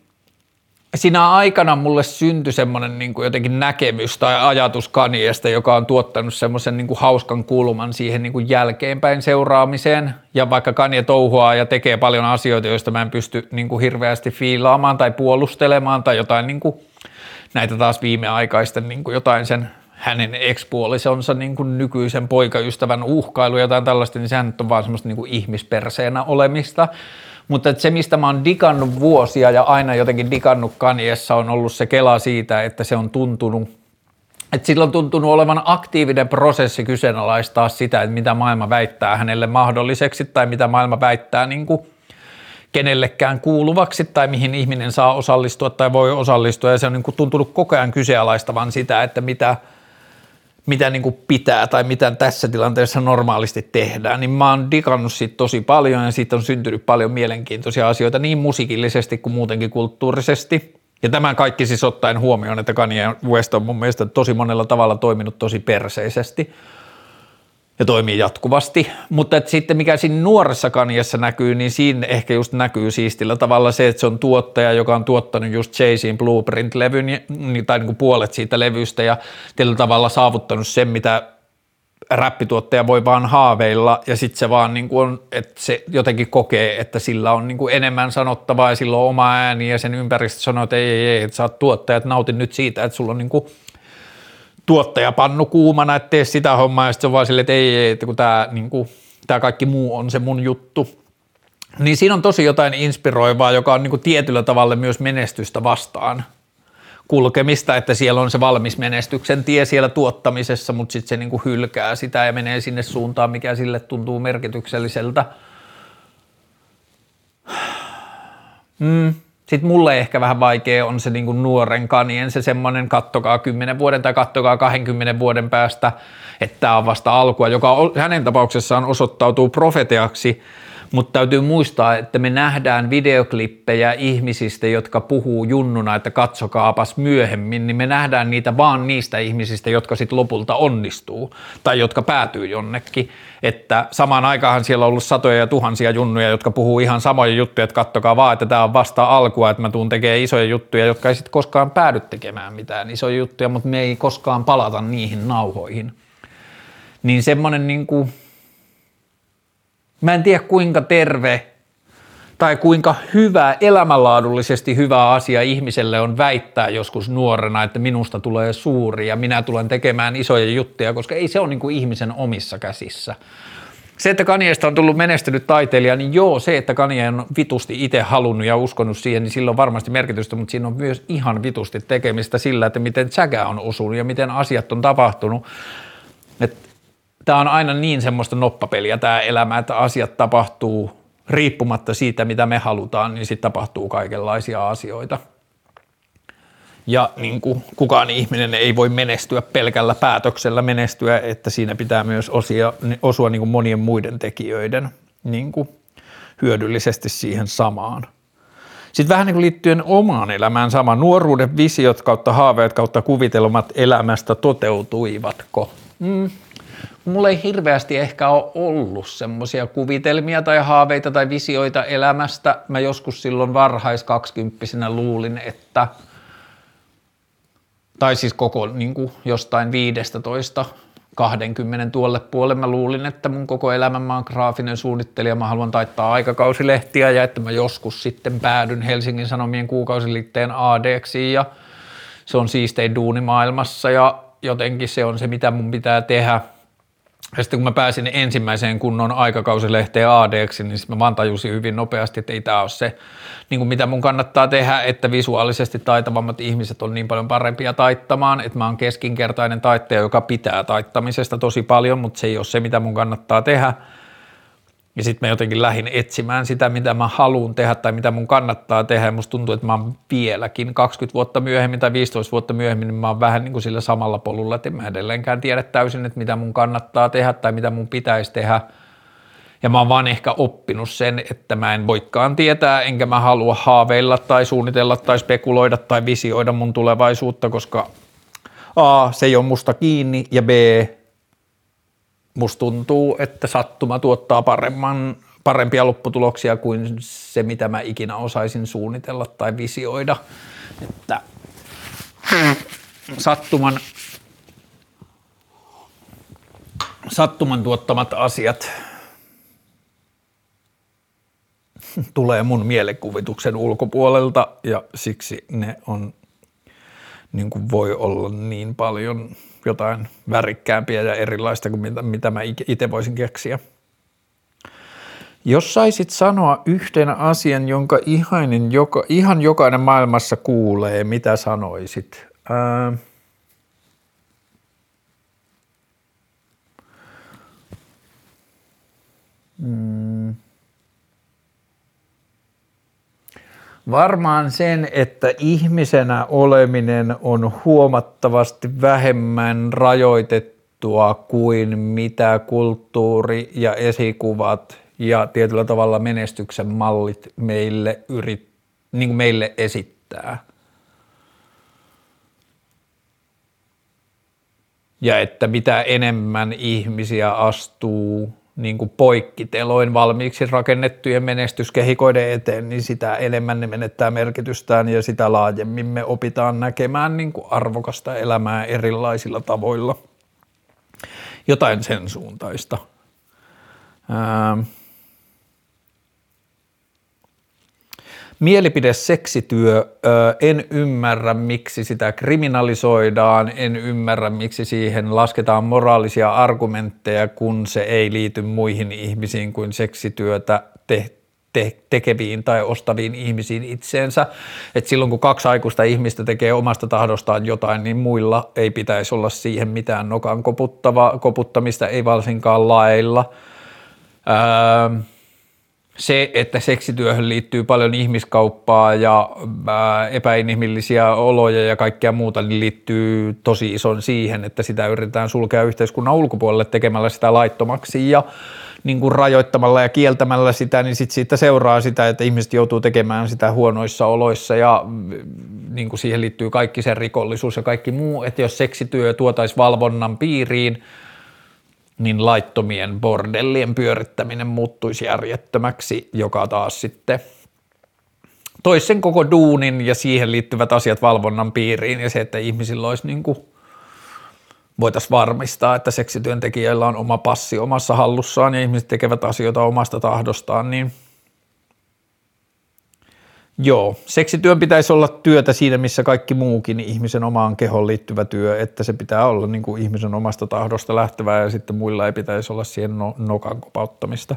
siinä aikana mulle syntyi semmoinen niin kuin jotenkin näkemys tai ajatus Kaniesta, joka on tuottanut semmoisen niin kuin hauskan kulman siihen niin kuin jälkeenpäin seuraamiseen. Ja vaikka Kanye touhuaa ja tekee paljon asioita, joista mä en pysty niin kuin hirveästi fiilaamaan tai puolustelemaan tai jotain niin kuin, näitä taas viimeaikaisten niin kuin jotain sen hänen ekspuolisonsa niin kuin nykyisen poikaystävän uhkailu ja jotain tällaista, niin sehän nyt on vaan semmoista niin kuin ihmisperseenä olemista. Mutta se, mistä mä oon digannut vuosia ja aina jotenkin digannut Kaniessa, on ollut se kela siitä, että se on tuntunut, että sillä on tuntunut olevan aktiivinen prosessi kyseenalaistaa sitä, että mitä maailma väittää hänelle mahdolliseksi tai mitä maailma väittää niin kuin kenellekään kuuluvaksi tai mihin ihminen saa osallistua tai voi osallistua. Ja se on niin kuin tuntunut koko ajan kyseenalaistavan sitä, että mitä – mitä niin kuin pitää tai mitä tässä tilanteessa normaalisti tehdään, niin mä oon digannut siitä tosi paljon ja siitä on syntynyt paljon mielenkiintoisia asioita niin musiikillisesti kuin muutenkin kulttuurisesti. Ja tämän kaikki siis ottaen huomioon, että Kanye West on mun mielestä tosi monella tavalla toiminut tosi perseisesti – ja toimii jatkuvasti. Mutta että sitten mikä siinä nuoressa kanjassa näkyy, niin siinä ehkä just näkyy siistillä tavalla se, että se on tuottaja, joka on tuottanut just Jaysin Blueprint-levyn niin, tai niin kuin puolet siitä levystä ja tällä tavalla saavuttanut sen, mitä räppituottaja voi vaan haaveilla ja sitten se vaan niin kuin on, että se jotenkin kokee, että sillä on niin kuin enemmän sanottavaa ja sillä on oma ääni ja sen ympäristö sanoo, että ei, ei, ei, että sä oot tuottaja, että nautin nyt siitä, että sulla on niin kuin – tuottajapannu kuumana, että tee sitä hommaa, ja sitten se on vaan silleen, että ei, ei että kun tämä, niin tämä kaikki muu on se mun juttu. Niin siinä on tosi jotain inspiroivaa, joka on niin kuin tietyllä tavalla myös menestystä vastaan kulkemista, että siellä on se valmis menestyksen tie siellä tuottamisessa, mutta sitten se niin kuin hylkää sitä ja menee sinne suuntaan, mikä sille tuntuu merkitykselliseltä. Mm. Sitten mulle ehkä vähän vaikea on se niin kuin nuoren kanien se semmoinen kattokaa 10 vuoden tai kattokaa 20 vuoden päästä, että tämä on vasta alkua, joka hänen tapauksessaan osoittautuu profeteaksi – mutta täytyy muistaa, että me nähdään videoklippejä ihmisistä, jotka puhuu junnuna, että katsokaapas myöhemmin, niin me nähdään niitä vaan niistä ihmisistä, jotka sitten lopulta onnistuu tai jotka päätyy jonnekin. Että samaan aikaan siellä on ollut satoja ja tuhansia junnuja, jotka puhuu ihan samoja juttuja, että kattokaa vaan, että tämä on vasta alkua, että mä tuun tekemään isoja juttuja, jotka ei sitten koskaan päädy tekemään mitään isoja juttuja, mutta me ei koskaan palata niihin nauhoihin. Niin semmoinen niin kuin Mä en tiedä kuinka terve tai kuinka hyvä, elämänlaadullisesti hyvä asia ihmiselle on väittää joskus nuorena, että minusta tulee suuri ja minä tulen tekemään isoja juttuja, koska ei se ole niin kuin ihmisen omissa käsissä. Se, että Kanyeesta on tullut menestynyt taiteilija, niin joo, se, että Kanye on vitusti itse halunnut ja uskonut siihen, niin sillä on varmasti merkitystä, mutta siinä on myös ihan vitusti tekemistä sillä, että miten säkä on osunut ja miten asiat on tapahtunut. Tämä on aina niin semmoista noppapeliä tämä elämä, että asiat tapahtuu riippumatta siitä, mitä me halutaan, niin sitten tapahtuu kaikenlaisia asioita. Ja niin kuin kukaan ihminen ei voi menestyä pelkällä päätöksellä menestyä, että siinä pitää myös osia, osua niin kuin monien muiden tekijöiden niin kuin hyödyllisesti siihen samaan. Sitten vähän niin kuin liittyen omaan elämään sama, nuoruuden visiot kautta haaveet kautta kuvitelmat elämästä toteutuivatko? Mm, mulla ei hirveästi ehkä ole ollut semmoisia kuvitelmia tai haaveita tai visioita elämästä. Mä joskus silloin varhais kaksikymppisenä luulin, että tai siis koko niin kuin jostain 15 20 tuolle puolelle mä luulin, että mun koko elämän mä oon graafinen suunnittelija, mä haluan taittaa aikakausilehtiä ja että mä joskus sitten päädyn Helsingin Sanomien kuukausiliitteen ADksi ja se on siistein duuni maailmassa ja jotenkin se on se, mitä mun pitää tehdä – ja sitten kun mä pääsin ensimmäiseen kunnon aikakausilehteen ADksi, niin mä vaan tajusin hyvin nopeasti, että ei tämä ole se, niin kuin mitä mun kannattaa tehdä, että visuaalisesti taitavammat ihmiset on niin paljon parempia taittamaan, että mä oon keskinkertainen taittaja, joka pitää taittamisesta tosi paljon, mutta se ei ole se, mitä mun kannattaa tehdä – ja sitten mä jotenkin lähdin etsimään sitä, mitä mä haluan tehdä tai mitä mun kannattaa tehdä. Ja musta tuntuu, että mä oon vieläkin 20 vuotta myöhemmin tai 15 vuotta myöhemmin, niin mä oon vähän niin kuin sillä samalla polulla, että en mä edelleenkään tiedä täysin, että mitä mun kannattaa tehdä tai mitä mun pitäisi tehdä. Ja mä oon vaan ehkä oppinut sen, että mä en voikaan tietää, enkä mä halua haaveilla tai suunnitella tai spekuloida tai visioida mun tulevaisuutta, koska A, se ei ole musta kiinni ja B, musta tuntuu, että sattuma tuottaa paremman, parempia lopputuloksia kuin se, mitä mä ikinä osaisin suunnitella tai visioida. Että sattuman, sattuman tuottamat asiat tulee mun mielikuvituksen ulkopuolelta ja siksi ne on, niin kuin voi olla niin paljon jotain värikkäämpiä ja erilaista kuin mitä, mitä mä itse voisin keksiä. Jos saisit sanoa yhden asian, jonka ihainen, joka, ihan jokainen maailmassa kuulee, mitä sanoisit? Ää, mm. Varmaan sen, että ihmisenä oleminen on huomattavasti vähemmän rajoitettua kuin mitä kulttuuri ja esikuvat ja tietyllä tavalla menestyksen mallit meille, yrit, niin kuin meille esittää. Ja että mitä enemmän ihmisiä astuu niin kuin poikkiteloin valmiiksi rakennettujen menestyskehikoiden eteen, niin sitä enemmän ne menettää merkitystään ja sitä laajemmin me opitaan näkemään niin kuin arvokasta elämää erilaisilla tavoilla. Jotain sen suuntaista. Ää, Mielipide seksityö, en ymmärrä miksi sitä kriminalisoidaan, en ymmärrä miksi siihen lasketaan moraalisia argumentteja, kun se ei liity muihin ihmisiin kuin seksityötä te- te- tekeviin tai ostaviin ihmisiin itseensä. Et silloin kun kaksi aikuista ihmistä tekee omasta tahdostaan jotain, niin muilla ei pitäisi olla siihen mitään nokan koputtava, koputtamista, ei varsinkaan lailla. Öö, se, että seksityöhön liittyy paljon ihmiskauppaa ja epäinhimillisiä oloja ja kaikkea muuta, niin liittyy tosi ison siihen, että sitä yritetään sulkea yhteiskunnan ulkopuolelle tekemällä sitä laittomaksi ja niin kuin rajoittamalla ja kieltämällä sitä, niin sit siitä seuraa sitä, että ihmiset joutuu tekemään sitä huonoissa oloissa ja niin kuin siihen liittyy kaikki se rikollisuus ja kaikki muu, että jos seksityö tuotaisi valvonnan piiriin – niin laittomien bordellien pyörittäminen muuttuisi järjettömäksi, joka taas sitten toisi sen koko duunin ja siihen liittyvät asiat valvonnan piiriin ja se, että ihmisillä olisi niin kuin voitaisiin varmistaa, että seksityöntekijöillä on oma passi omassa hallussaan ja ihmiset tekevät asioita omasta tahdostaan, niin Joo, seksityön pitäisi olla työtä siinä, missä kaikki muukin ihmisen omaan kehoon liittyvä työ, että se pitää olla niin kuin ihmisen omasta tahdosta lähtevää ja sitten muilla ei pitäisi olla siihen no, nokan kopauttamista.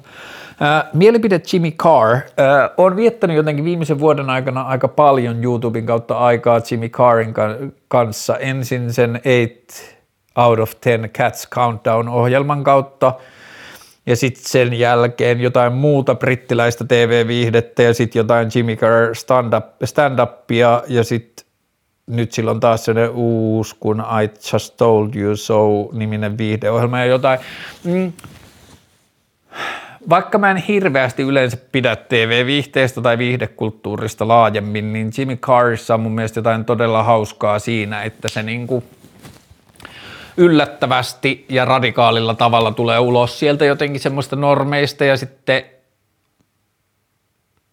Ää, mielipide Jimmy Carr. Ää, on viettänyt jotenkin viimeisen vuoden aikana aika paljon YouTuben kautta aikaa Jimmy Carrin kanssa. Ensin sen 8 out of 10 Cats Countdown-ohjelman kautta – ja sitten sen jälkeen jotain muuta brittiläistä TV-viihdettä ja sitten jotain Jimmy Carr stand-up, stand-upia ja sitten nyt silloin taas sellainen uusi, kun I Just Told You So-niminen viihdeohjelma ja jotain. Mm. Vaikka mä en hirveästi yleensä pidä TV-viihteestä tai viihdekulttuurista laajemmin, niin Jimmy Carrissa on mun mielestä jotain todella hauskaa siinä, että se niinku – yllättävästi ja radikaalilla tavalla tulee ulos sieltä jotenkin semmoista normeista ja sitten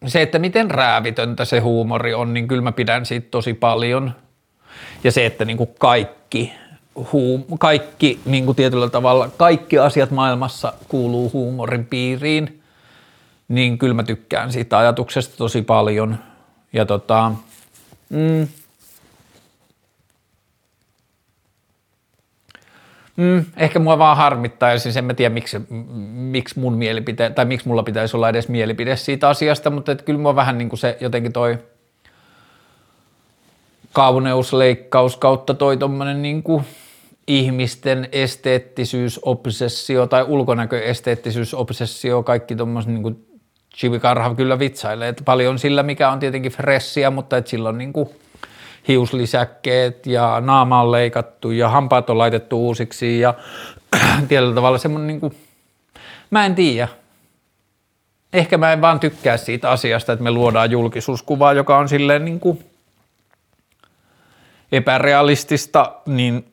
se, että miten räävitöntä se huumori on, niin kyllä mä pidän siitä tosi paljon. Ja se, että niin kuin kaikki, huum, kaikki niin kuin tietyllä tavalla, kaikki asiat maailmassa kuuluu huumorin piiriin, niin kyllä mä tykkään siitä ajatuksesta tosi paljon. Ja tota, mm, Mm, ehkä mua vaan harmittaa, ja siis en mä tiedä, miksi, miksi mun mielipite, tai miksi mulla pitäisi olla edes mielipide siitä asiasta, mutta et kyllä mua vähän niin kuin se jotenkin toi kauneusleikkaus kautta toi tommonen niin kuin ihmisten esteettisyysobsessio tai ulkonäköesteettisyysobsessio, kaikki tommoset niin kuin Chibi Karha kyllä vitsailee, että paljon sillä, mikä on tietenkin fressiä, mutta että silloin niin kuin – hiuslisäkkeet ja naama on leikattu ja hampaat on laitettu uusiksi ja tietyllä tavalla semmoinen niin kuin, mä en tiedä. Ehkä mä en vaan tykkää siitä asiasta, että me luodaan julkisuuskuvaa, joka on silleen niin kuin epärealistista, niin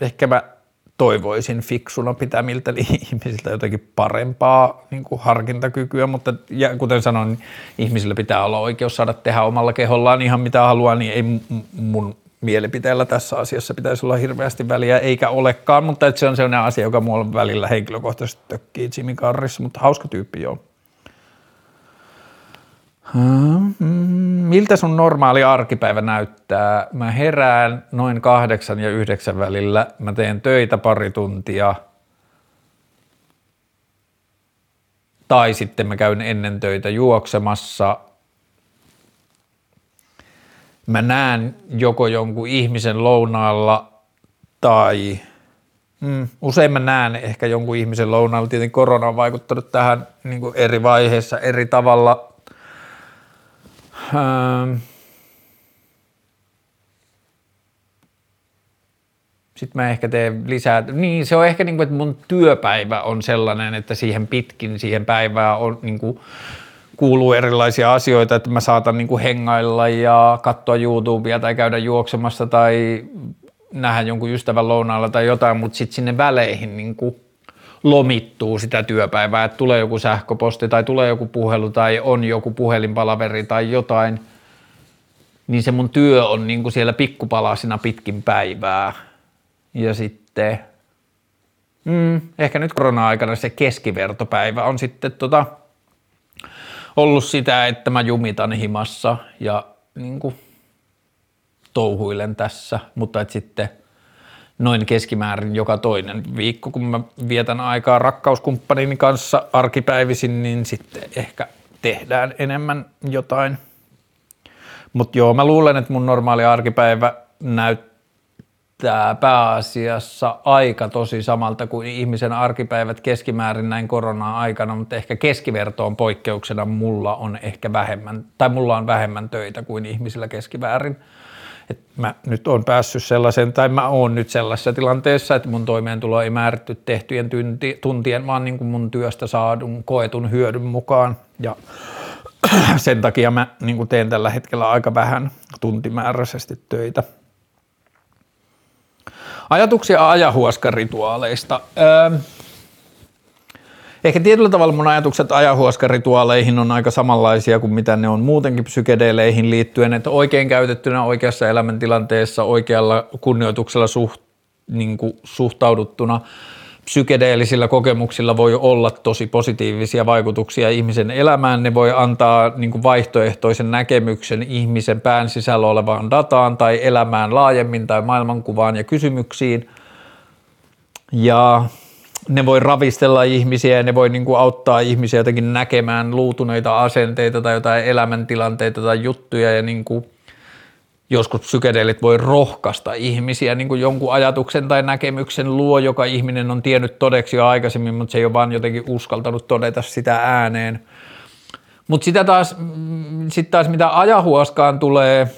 ehkä mä toivoisin fiksuna pitämiltä ihmisiltä jotenkin parempaa niin kuin harkintakykyä, mutta ja kuten sanoin, niin ihmisillä pitää olla oikeus saada tehdä omalla kehollaan ihan mitä haluaa, niin ei mun mielipiteellä tässä asiassa pitäisi olla hirveästi väliä, eikä olekaan, mutta se on sellainen asia, joka mulla välillä henkilökohtaisesti tökkii Jimmy Carrissa, mutta hauska tyyppi joo. Mm, miltä sun normaali arkipäivä näyttää? Mä herään noin kahdeksan ja yhdeksän välillä. Mä teen töitä pari tuntia. Tai sitten mä käyn ennen töitä juoksemassa. Mä näen joko jonkun ihmisen lounaalla tai mm, usein mä näen ehkä jonkun ihmisen lounaalla. Tietenkin korona on vaikuttanut tähän niin eri vaiheissa eri tavalla – Ähm. Sitten mä ehkä teen lisää. Niin, se on ehkä niin kuin, että mun työpäivä on sellainen, että siihen pitkin siihen päivään on niin kuin, kuuluu erilaisia asioita, että mä saatan niin kuin hengailla ja katsoa YouTubea tai käydä juoksemassa tai nähdä jonkun ystävän lounaalla tai jotain, mutta sitten sinne väleihin niin kuin lomittuu sitä työpäivää, että tulee joku sähköposti tai tulee joku puhelu tai on joku puhelinpalaveri tai jotain, niin se mun työ on niin kuin siellä pikkupalasina pitkin päivää. Ja sitten mm, ehkä nyt korona-aikana se keskivertopäivä on sitten tota, ollut sitä, että mä jumitan himassa ja niin kuin, touhuilen tässä, mutta että sitten – noin keskimäärin joka toinen viikko, kun mä vietän aikaa rakkauskumppanini kanssa arkipäivisin, niin sitten ehkä tehdään enemmän jotain. Mutta joo, mä luulen, että mun normaali arkipäivä näyttää pääasiassa aika tosi samalta kuin ihmisen arkipäivät keskimäärin näin korona-aikana, mutta ehkä keskivertoon poikkeuksena mulla on ehkä vähemmän, tai mulla on vähemmän töitä kuin ihmisillä keskimäärin että mä nyt on päässyt sellaisen, tai mä oon nyt sellaisessa tilanteessa, että mun toimeentulo ei määrätty tehtyjen tuntien, vaan niin kuin mun työstä saadun koetun hyödyn mukaan. Ja sen takia mä niin kuin teen tällä hetkellä aika vähän tuntimääräisesti töitä. Ajatuksia ajahuoskarituaaleista. Öö, Ehkä tietyllä tavalla mun ajatukset ajahuoskarituaaleihin on aika samanlaisia kuin mitä ne on muutenkin psykedeleihin liittyen, että oikein käytettynä oikeassa elämäntilanteessa oikealla kunnioituksella suht, niin kuin suhtauduttuna psykedeellisillä kokemuksilla voi olla tosi positiivisia vaikutuksia ihmisen elämään. Ne voi antaa niin kuin vaihtoehtoisen näkemyksen ihmisen pään sisällä olevaan dataan tai elämään laajemmin tai maailmankuvaan ja kysymyksiin. Ja ne voi ravistella ihmisiä ja ne voi niin kuin auttaa ihmisiä jotenkin näkemään luutuneita asenteita tai jotain elämäntilanteita tai juttuja ja niin kuin joskus psykedeelit voi rohkaista ihmisiä niin kuin jonkun ajatuksen tai näkemyksen luo, joka ihminen on tiennyt todeksi jo aikaisemmin, mutta se ei ole vaan jotenkin uskaltanut todeta sitä ääneen. Mutta sitä taas, sit taas mitä ajahuoskaan tulee,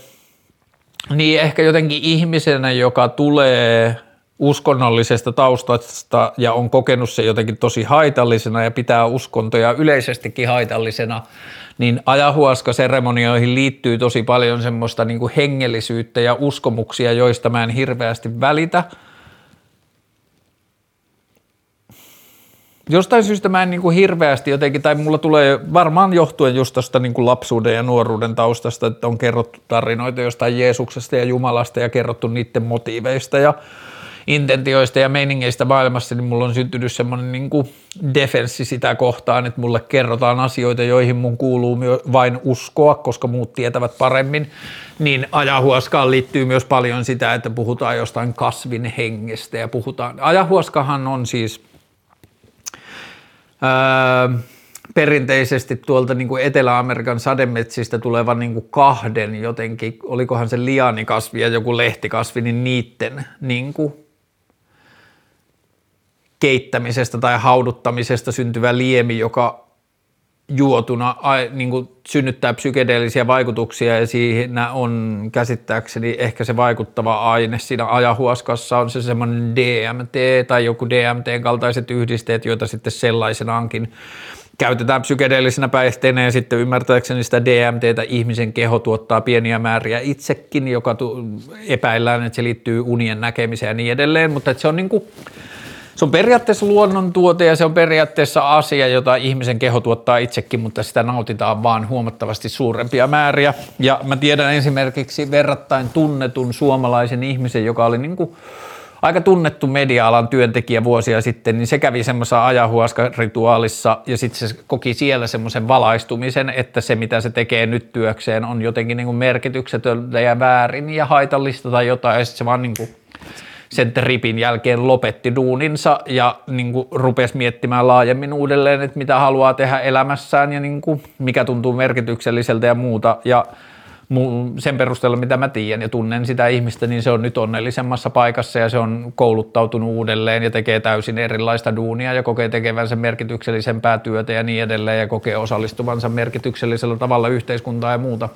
niin ehkä jotenkin ihmisenä, joka tulee uskonnollisesta taustasta ja on kokenut se jotenkin tosi haitallisena ja pitää uskontoja yleisestikin haitallisena, niin ajahuaska-seremonioihin liittyy tosi paljon semmoista niin kuin hengellisyyttä ja uskomuksia, joista mä en hirveästi välitä. Jostain syystä mä en niin kuin hirveästi jotenkin, tai mulla tulee varmaan johtuen just tuosta niin kuin lapsuuden ja nuoruuden taustasta, että on kerrottu tarinoita jostain Jeesuksesta ja Jumalasta ja kerrottu niiden motiiveista ja intentioista ja meiningeistä maailmassa, niin mulla on syntynyt semmoinen niin defenssi sitä kohtaan, että mulle kerrotaan asioita, joihin mun kuuluu vain uskoa, koska muut tietävät paremmin, niin ajahuoskaan liittyy myös paljon sitä, että puhutaan jostain kasvin hengestä ja puhutaan, ajahuoskahan on siis öö, perinteisesti tuolta niin kuin Etelä-Amerikan sademetsistä tuleva niin kuin kahden jotenkin, olikohan se lianikasvi ja joku lehtikasvi, niin niitten niin kuin keittämisestä tai hauduttamisesta syntyvä liemi, joka juotuna niin kuin synnyttää psykedeellisiä vaikutuksia ja siinä on käsittääkseni ehkä se vaikuttava aine siinä ajahuaskassa. On se semmoinen DMT tai joku DMT-kaltaiset yhdisteet, joita sitten sellaisenaankin käytetään psykedeellisenä päihteenä ja sitten ymmärtääkseni sitä DMTtä ihmisen keho tuottaa pieniä määriä itsekin, joka epäillään, että se liittyy unien näkemiseen ja niin edelleen, mutta se on niin kuin se on periaatteessa luonnontuote ja se on periaatteessa asia, jota ihmisen keho tuottaa itsekin, mutta sitä nautitaan vaan huomattavasti suurempia määriä. Ja mä tiedän esimerkiksi verrattain tunnetun suomalaisen ihmisen, joka oli niin kuin aika tunnettu media-alan työntekijä vuosia sitten, niin se kävi semmoisessa ajahuaska-rituaalissa ja sitten se koki siellä semmoisen valaistumisen, että se mitä se tekee nyt työkseen on jotenkin niin kuin merkityksetöntä ja väärin ja haitallista tai jotain ja sitten se vaan niin kuin sen tripin jälkeen lopetti duuninsa ja niin kuin rupesi miettimään laajemmin uudelleen, että mitä haluaa tehdä elämässään ja niin kuin mikä tuntuu merkitykselliseltä ja muuta. Ja sen perusteella, mitä mä tiedän ja tunnen sitä ihmistä, niin se on nyt onnellisemmassa paikassa ja se on kouluttautunut uudelleen ja tekee täysin erilaista duunia ja kokee tekevänsä merkityksellisempää työtä ja niin edelleen ja kokee osallistuvansa merkityksellisellä tavalla yhteiskuntaa ja muuta.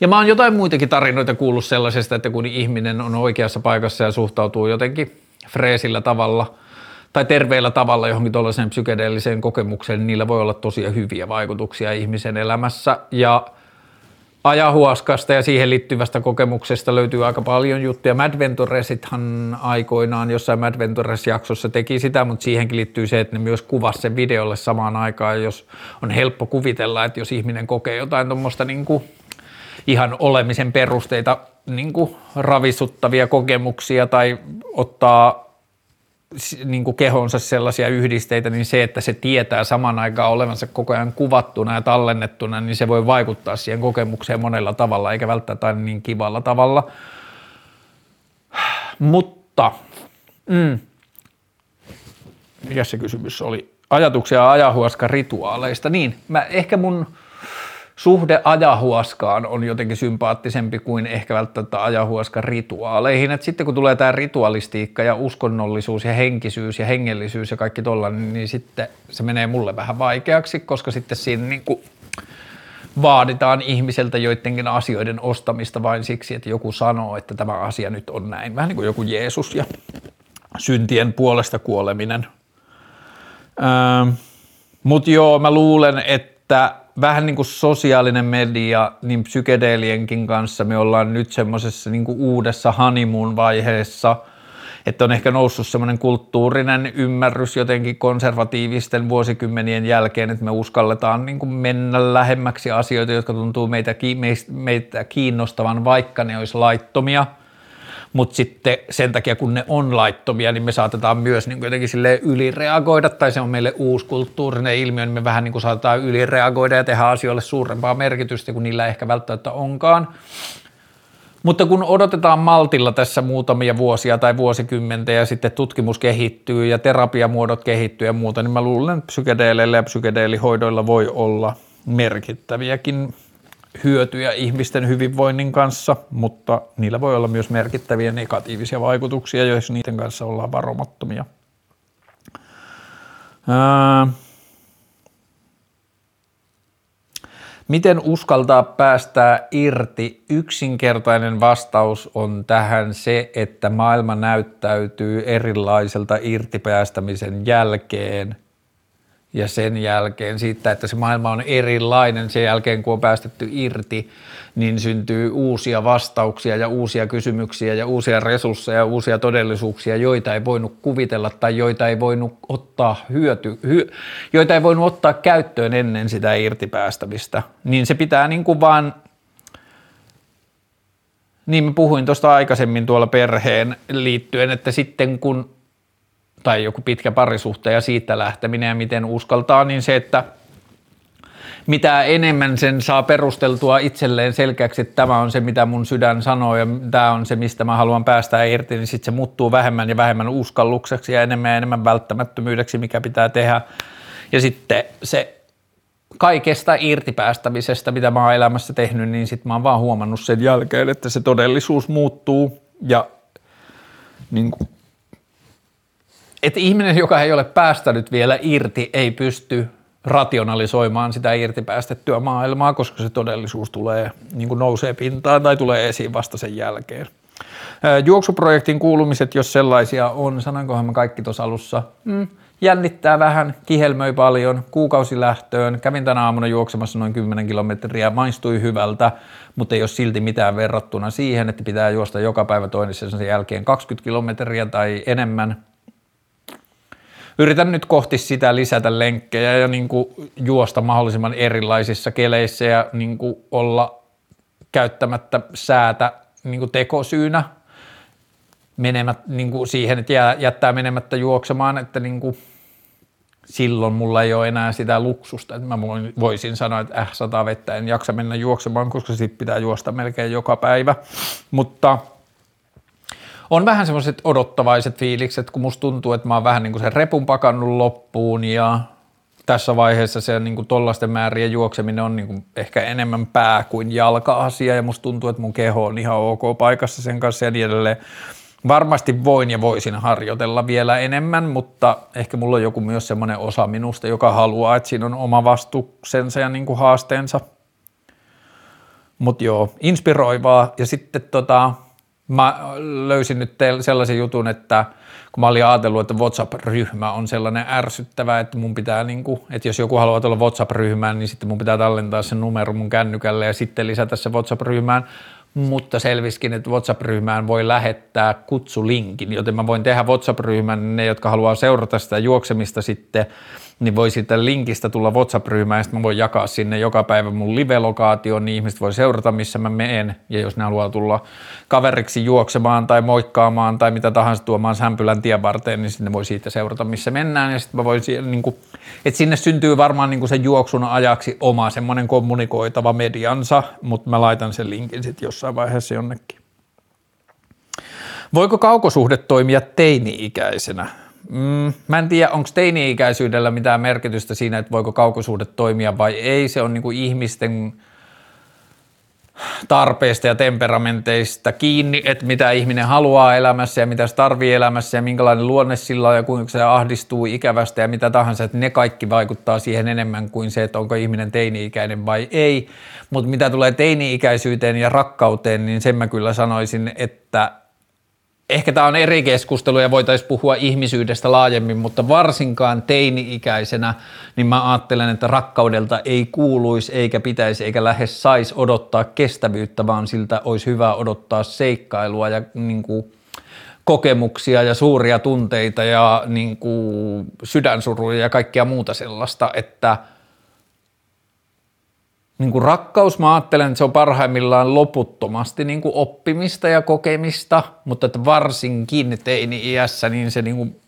Ja mä oon jotain muitakin tarinoita kuullut sellaisesta, että kun ihminen on oikeassa paikassa ja suhtautuu jotenkin freesillä tavalla tai terveellä tavalla johonkin tuollaiseen psykedeelliseen kokemukseen, niin niillä voi olla tosi hyviä vaikutuksia ihmisen elämässä. Ja ajahuaskasta ja siihen liittyvästä kokemuksesta löytyy aika paljon juttuja. Mad aikoinaan jossain Mad Ventures-jaksossa teki sitä, mutta siihenkin liittyy se, että ne myös kuvasi sen videolle samaan aikaan, jos on helppo kuvitella, että jos ihminen kokee jotain tuommoista niin kuin ihan olemisen perusteita niin kuin ravisuttavia kokemuksia tai ottaa niin kuin kehonsa sellaisia yhdisteitä, niin se, että se tietää saman aikaan olevansa koko ajan kuvattuna ja tallennettuna, niin se voi vaikuttaa siihen kokemukseen monella tavalla, eikä välttämättä niin kivalla tavalla. Mutta, mm, mikä se kysymys oli? Ajatuksia ajahuoska rituaaleista. Niin, mä ehkä mun suhde ajahuoskaan on jotenkin sympaattisempi kuin ehkä välttämättä ajahuoskan rituaaleihin. Et sitten kun tulee tämä ritualistiikka ja uskonnollisuus ja henkisyys ja hengellisyys ja kaikki tollainen, niin sitten se menee mulle vähän vaikeaksi, koska sitten siinä niin kuin vaaditaan ihmiseltä joidenkin asioiden ostamista vain siksi, että joku sanoo, että tämä asia nyt on näin. Vähän niin kuin joku Jeesus ja syntien puolesta kuoleminen. Öö, Mutta joo, mä luulen, että vähän niin kuin sosiaalinen media, niin psykedeelienkin kanssa me ollaan nyt semmoisessa niin uudessa honeymoon vaiheessa, että on ehkä noussut semmoinen kulttuurinen ymmärrys jotenkin konservatiivisten vuosikymmenien jälkeen, että me uskalletaan niin kuin mennä lähemmäksi asioita, jotka tuntuu meitä, meitä kiinnostavan, vaikka ne olisi laittomia – mutta sitten sen takia kun ne on laittomia, niin me saatetaan myös niin jotenkin sille ylireagoida, tai se on meille uusi kulttuurinen ilmiö, niin me vähän niin kuin saatetaan ylireagoida ja tehdä asioille suurempaa merkitystä, kun niillä ehkä välttämättä onkaan. Mutta kun odotetaan maltilla tässä muutamia vuosia tai vuosikymmentä ja sitten tutkimus kehittyy ja terapiamuodot kehittyy ja muuta, niin mä luulen, että psykedeeleillä ja psykedeelihoidoilla voi olla merkittäviäkin hyötyjä ihmisten hyvinvoinnin kanssa, mutta niillä voi olla myös merkittäviä negatiivisia vaikutuksia, jos niiden kanssa ollaan varomattomia. Ää, Miten uskaltaa päästää irti? Yksinkertainen vastaus on tähän se, että maailma näyttäytyy erilaiselta irtipäästämisen jälkeen ja sen jälkeen siitä, että se maailma on erilainen sen jälkeen, kun on päästetty irti, niin syntyy uusia vastauksia ja uusia kysymyksiä ja uusia resursseja ja uusia todellisuuksia, joita ei voinut kuvitella tai joita ei voinut ottaa hyöty, hy, joita ei voinut ottaa käyttöön ennen sitä irtipäästämistä. Niin se pitää niin kuin vaan, niin mä puhuin tuosta aikaisemmin tuolla perheen liittyen, että sitten kun tai joku pitkä parisuhte ja siitä lähteminen ja miten uskaltaa, niin se, että mitä enemmän sen saa perusteltua itselleen selkeäksi, että tämä on se, mitä mun sydän sanoo ja tämä on se, mistä mä haluan päästä irti, niin sitten se muuttuu vähemmän ja vähemmän uskallukseksi ja enemmän ja enemmän välttämättömyydeksi, mikä pitää tehdä. Ja sitten se kaikesta irtipäästämisestä, mitä mä oon elämässä tehnyt, niin sitten mä oon vaan huomannut sen jälkeen, että se todellisuus muuttuu ja niin kuin että ihminen, joka ei ole päästänyt vielä irti, ei pysty rationalisoimaan sitä irti päästettyä maailmaa, koska se todellisuus tulee, niin kuin nousee pintaan tai tulee esiin vasta sen jälkeen. Juoksuprojektin kuulumiset, jos sellaisia on, sanoinkohan mä kaikki tuossa alussa, mm, jännittää vähän, kihelmöi paljon, kuukausi lähtöön, kävin tänä aamuna juoksemassa noin 10 kilometriä, maistui hyvältä, mutta ei ole silti mitään verrattuna siihen, että pitää juosta joka päivä toinen sen jälkeen 20 kilometriä tai enemmän, yritän nyt kohti sitä lisätä lenkkejä ja niin kuin juosta mahdollisimman erilaisissa keleissä ja niin kuin olla käyttämättä säätä niin kuin tekosyynä menemät, niin kuin siihen, että jättää menemättä juoksemaan, että niin kuin silloin mulla ei ole enää sitä luksusta, että mä voisin sanoa, että äh, sataa vettä, en jaksa mennä juoksemaan, koska sitten pitää juosta melkein joka päivä, mutta – on vähän semmoiset odottavaiset fiilikset, kun musta tuntuu, että mä oon vähän niin kuin sen repun pakannut loppuun ja tässä vaiheessa se niin kuin tollaisten määrien juokseminen on niin kuin ehkä enemmän pää kuin jalka-asia ja musta tuntuu, että mun keho on ihan ok paikassa sen kanssa ja niin edelleen. Varmasti voin ja voisin harjoitella vielä enemmän, mutta ehkä mulla on joku myös semmoinen osa minusta, joka haluaa, että siinä on oma vastuksensa ja niin kuin haasteensa. Mutta joo, inspiroivaa. Ja sitten tota, mä löysin nyt sellaisen jutun, että kun mä olin ajatellut, että WhatsApp-ryhmä on sellainen ärsyttävä, että mun pitää, niin kuin, että jos joku haluaa tulla WhatsApp-ryhmään, niin sitten mun pitää tallentaa sen numero mun kännykälle ja sitten lisätä se WhatsApp-ryhmään, mutta selviskin, että WhatsApp-ryhmään voi lähettää kutsulinkin, joten mä voin tehdä WhatsApp-ryhmän, ne jotka haluaa seurata sitä juoksemista sitten, niin voi siitä linkistä tulla WhatsApp-ryhmään ja sitten mä voin jakaa sinne joka päivä mun live-lokaation, niin ihmiset voi seurata, missä mä menen ja jos ne haluaa tulla kaveriksi juoksemaan tai moikkaamaan tai mitä tahansa tuomaan sämpylän tien varteen, niin sinne voi siitä seurata, missä mennään ja sitten mä voin niin kuin, että sinne syntyy varmaan niin kuin sen juoksun ajaksi oma semmoinen kommunikoitava mediansa, mutta mä laitan sen linkin sitten jossain vaiheessa jonnekin. Voiko kaukosuhde toimia teini-ikäisenä? Mm, mä en tiedä, onko teini-ikäisyydellä mitään merkitystä siinä, että voiko kaukosuhde toimia vai ei. Se on niin kuin ihmisten tarpeista ja temperamenteista kiinni, että mitä ihminen haluaa elämässä ja mitä se tarvii elämässä ja minkälainen luonne sillä on ja kuinka se ahdistuu ikävästä ja mitä tahansa, että ne kaikki vaikuttaa siihen enemmän kuin se, että onko ihminen teini-ikäinen vai ei. Mutta mitä tulee teini-ikäisyyteen ja rakkauteen, niin sen mä kyllä sanoisin, että ehkä tämä on eri keskustelu ja voitaisiin puhua ihmisyydestä laajemmin, mutta varsinkaan teini-ikäisenä, niin mä ajattelen, että rakkaudelta ei kuuluisi eikä pitäisi eikä lähes saisi odottaa kestävyyttä, vaan siltä olisi hyvä odottaa seikkailua ja niin kuin, kokemuksia ja suuria tunteita ja niin kuin, sydänsuruja ja kaikkea muuta sellaista, että niin kuin rakkaus, mä ajattelen, että se on parhaimmillaan loputtomasti niin kuin oppimista ja kokemista, mutta että varsinkin teini-iässä niin se niin kuin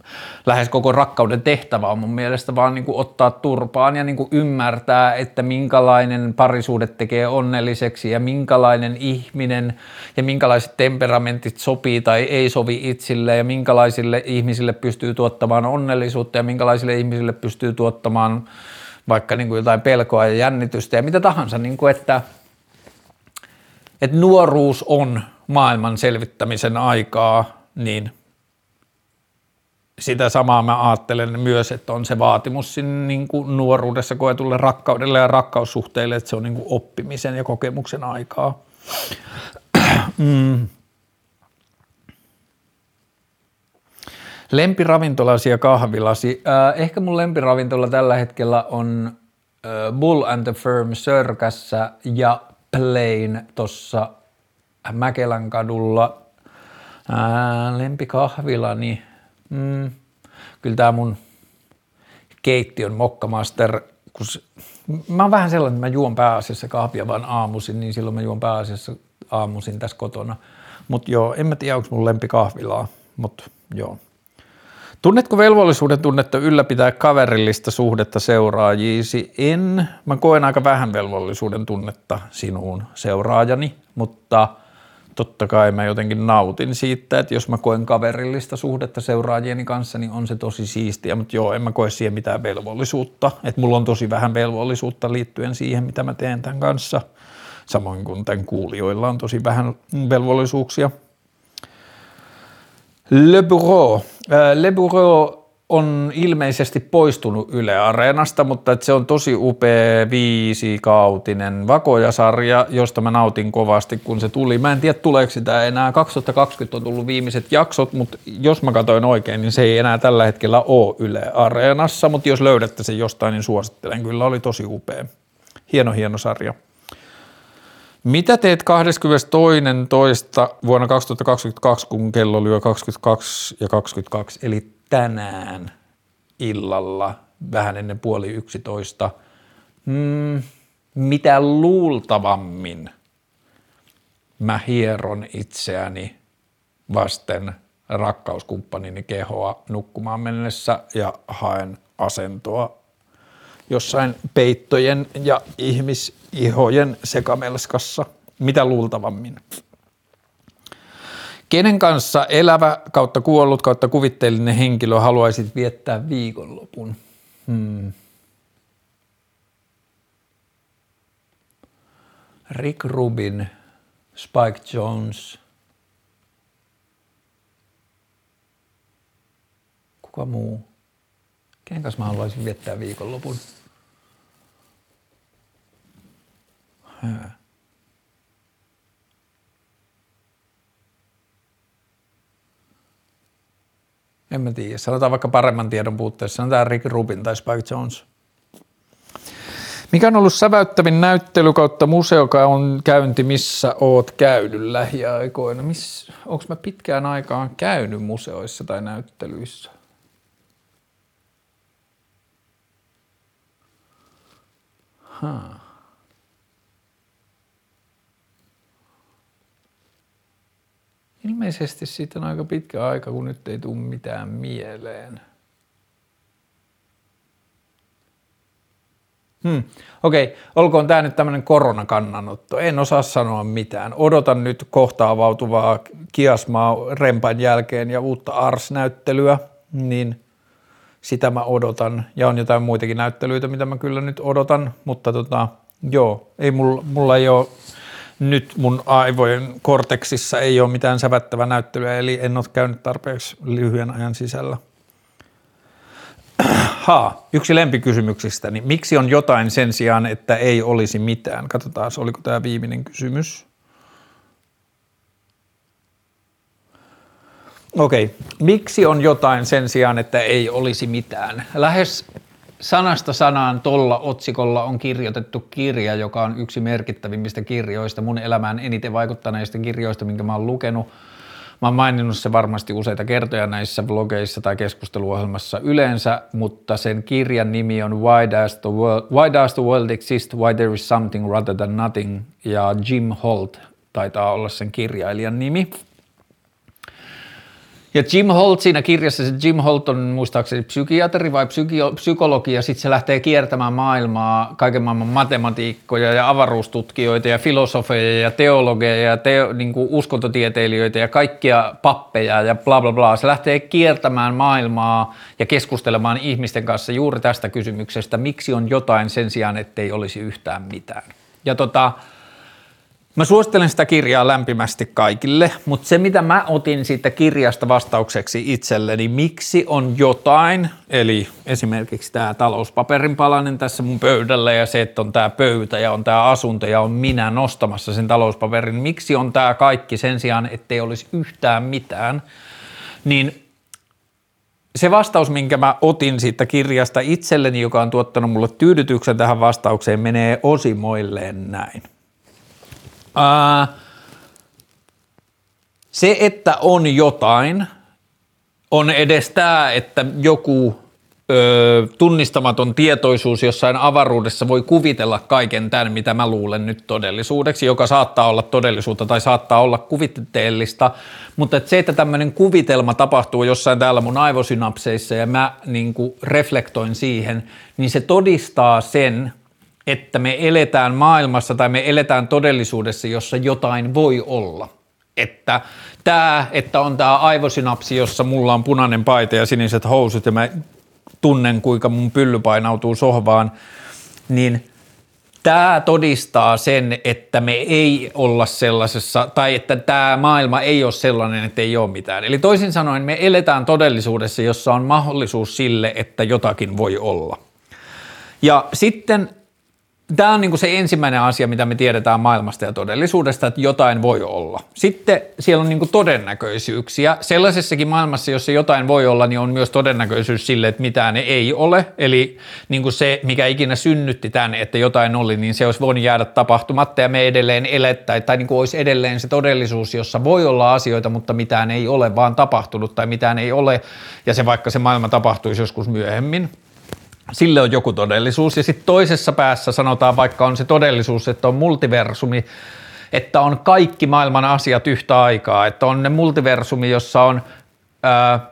lähes koko rakkauden tehtävä on mun mielestä vaan niin kuin ottaa turpaan ja niin kuin ymmärtää, että minkälainen parisuude tekee onnelliseksi ja minkälainen ihminen ja minkälaiset temperamentit sopii tai ei sovi itsille ja minkälaisille ihmisille pystyy tuottamaan onnellisuutta ja minkälaisille ihmisille pystyy tuottamaan vaikka niin kuin jotain pelkoa ja jännitystä ja mitä tahansa, niin kuin että, että nuoruus on maailman selvittämisen aikaa, niin sitä samaa mä ajattelen myös, että on se vaatimus sinne niin kuin nuoruudessa koetulle rakkaudelle ja rakkaussuhteille, että se on niin kuin oppimisen ja kokemuksen aikaa. mm. Lempiravintolasi ja kahvilasi. Äh, ehkä mun lempiravintola tällä hetkellä on äh, Bull and the Firm Sörkässä ja Plain tuossa Mäkelän kadulla. Äh, lempikahvilani. Mm, kyllä tämä mun keittiön mokkamaster, kun se, mä oon vähän sellainen, että mä juon pääasiassa kahvia vaan aamuisin, niin silloin mä juon pääasiassa aamuisin tässä kotona. Mutta joo, en mä tiedä, onko mun lempikahvilaa, mutta joo. Tunnetko velvollisuuden tunnetta ylläpitää kaverillista suhdetta seuraajiisi? En. Mä koen aika vähän velvollisuuden tunnetta sinuun seuraajani, mutta totta kai mä jotenkin nautin siitä, että jos mä koen kaverillista suhdetta seuraajieni kanssa, niin on se tosi siistiä, mutta joo, en mä koe siihen mitään velvollisuutta. Että mulla on tosi vähän velvollisuutta liittyen siihen, mitä mä teen tämän kanssa. Samoin kuin tämän kuulijoilla on tosi vähän velvollisuuksia. Le Bureau. Äh, Le Bureau on ilmeisesti poistunut Yle Areenasta, mutta se on tosi upea viisikautinen vakojasarja, josta mä nautin kovasti, kun se tuli. Mä en tiedä, tuleeko sitä enää. 2020 on tullut viimeiset jaksot, mutta jos mä katsoin oikein, niin se ei enää tällä hetkellä ole Yle Areenassa, mutta jos löydätte sen jostain, niin suosittelen. Kyllä oli tosi upea. Hieno, hieno sarja. Mitä teet 22.2. vuonna 2022, kun kello lyö 22 ja 22, eli tänään illalla vähän ennen puoli yksitoista? Hmm, mitä luultavammin mä hieron itseäni vasten rakkauskumppanini kehoa nukkumaan mennessä ja haen asentoa jossain peittojen ja ihmisihojen sekamelskassa, mitä luultavammin. Kenen kanssa elävä kautta kuollut kautta kuvitteellinen henkilö haluaisit viettää viikonlopun? Hmm. Rick Rubin, Spike Jones. Kuka muu? Kenen kanssa mä haluaisin viettää viikonlopun? En mä tiedä. Sanotaan vaikka paremman tiedon puutteessa. Sanotaan Rick Rubin tai Spike Jones. Mikä on ollut säväyttävin näyttely kautta museo, on käynti, missä oot käynyt lähiaikoina? Miss, onko mä pitkään aikaan käynyt museoissa tai näyttelyissä? Huh. Ilmeisesti siitä on aika pitkä aika, kun nyt ei tule mitään mieleen. Hmm. Okei, okay. olkoon tämä nyt tämmöinen koronakannanotto. En osaa sanoa mitään. Odotan nyt kohta avautuvaa kiasmaa rempan jälkeen ja uutta Ars-näyttelyä, niin sitä mä odotan. Ja on jotain muitakin näyttelyitä, mitä mä kyllä nyt odotan, mutta tota, joo, ei mulla, mulla ei ole nyt mun aivojen korteksissa ei ole mitään sävättävää näyttelyä, eli en ole käynyt tarpeeksi lyhyen ajan sisällä. Ha, yksi lempikysymyksistä, niin miksi on jotain sen sijaan, että ei olisi mitään? Katsotaan, oliko tämä viimeinen kysymys. Okei, miksi on jotain sen sijaan, että ei olisi mitään? Lähes sanasta sanaan tolla otsikolla on kirjoitettu kirja, joka on yksi merkittävimmistä kirjoista, mun elämään eniten vaikuttaneista kirjoista, minkä mä oon lukenut. Mä oon maininnut se varmasti useita kertoja näissä vlogeissa tai keskusteluohjelmassa yleensä, mutta sen kirjan nimi on Why Does the World, Why Does the World Exist? Why There is Something Rather Than Nothing ja Jim Holt taitaa olla sen kirjailijan nimi. Ja Jim Holt siinä kirjassa, se Jim Holt on muistaakseni psykiatri vai psyki- psykologi, ja sitten se lähtee kiertämään maailmaa, kaiken maailman matematiikkoja ja avaruustutkijoita ja filosofeja ja teologeja ja teo, niin kuin uskontotieteilijöitä ja kaikkia pappeja ja bla bla bla. Se lähtee kiertämään maailmaa ja keskustelemaan ihmisten kanssa juuri tästä kysymyksestä, miksi on jotain sen sijaan, ettei olisi yhtään mitään. Ja tota, Mä suosittelen sitä kirjaa lämpimästi kaikille, mutta se mitä mä otin siitä kirjasta vastaukseksi itselleni, miksi on jotain, eli esimerkiksi tämä talouspaperin palanen tässä mun pöydällä ja se, että on tämä pöytä ja on tämä asunto ja on minä nostamassa sen talouspaperin, miksi on tämä kaikki sen sijaan, ettei olisi yhtään mitään, niin se vastaus, minkä mä otin siitä kirjasta itselleni, joka on tuottanut mulle tyydytyksen tähän vastaukseen, menee osimoilleen näin. Ää, se, että on jotain, on edes tämä, että joku ö, tunnistamaton tietoisuus jossain avaruudessa voi kuvitella kaiken tämän, mitä mä luulen nyt todellisuudeksi, joka saattaa olla todellisuutta tai saattaa olla kuvitteellista, mutta että se, että tämmöinen kuvitelma tapahtuu jossain täällä mun aivosynapseissa ja mä niin reflektoin siihen, niin se todistaa sen, että me eletään maailmassa tai me eletään todellisuudessa, jossa jotain voi olla. Että tämä, että on tämä aivosynapsi, jossa mulla on punainen paita ja siniset housut ja mä tunnen, kuinka mun pylly painautuu sohvaan, niin tämä todistaa sen, että me ei olla sellaisessa, tai että tämä maailma ei ole sellainen, että ei ole mitään. Eli toisin sanoen me eletään todellisuudessa, jossa on mahdollisuus sille, että jotakin voi olla. Ja sitten Tämä on niin se ensimmäinen asia, mitä me tiedetään maailmasta ja todellisuudesta, että jotain voi olla. Sitten siellä on niin todennäköisyyksiä. Sellaisessakin maailmassa, jossa jotain voi olla, niin on myös todennäköisyys sille, että mitään ei ole. Eli niin se, mikä ikinä synnytti tänne, että jotain oli, niin se olisi voinut jäädä tapahtumatta ja me edelleen elettäisiin, tai niin olisi edelleen se todellisuus, jossa voi olla asioita, mutta mitään ei ole vaan tapahtunut tai mitään ei ole, ja se vaikka se maailma tapahtuisi joskus myöhemmin sille on joku todellisuus. Ja sitten toisessa päässä sanotaan, vaikka on se todellisuus, että on multiversumi, että on kaikki maailman asiat yhtä aikaa, että on ne multiversumi, jossa on ää,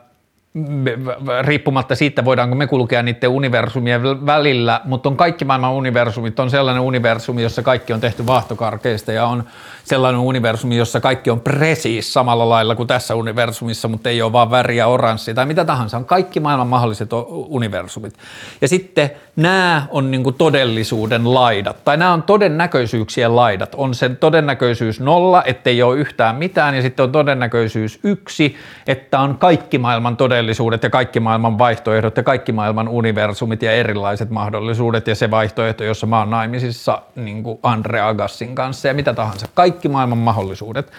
riippumatta siitä, voidaanko me kulkea niiden universumien välillä, mutta on kaikki maailman universumit, on sellainen universumi, jossa kaikki on tehty vaahtokarkeista ja on sellainen universumi, jossa kaikki on presiis samalla lailla kuin tässä universumissa, mutta ei ole vaan väriä oranssi tai mitä tahansa, on kaikki maailman mahdolliset universumit. Ja sitten nämä on niin kuin todellisuuden laidat, tai nämä on todennäköisyyksien laidat. On sen todennäköisyys nolla, ettei ole yhtään mitään, ja sitten on todennäköisyys yksi, että on kaikki maailman todellisuudet ja kaikki maailman vaihtoehdot ja kaikki maailman universumit ja erilaiset mahdollisuudet ja se vaihtoehto, jossa mä oon naimisissa niin kuin Andre Agassin kanssa ja mitä tahansa. Kaikki maailman mahdollisuudet.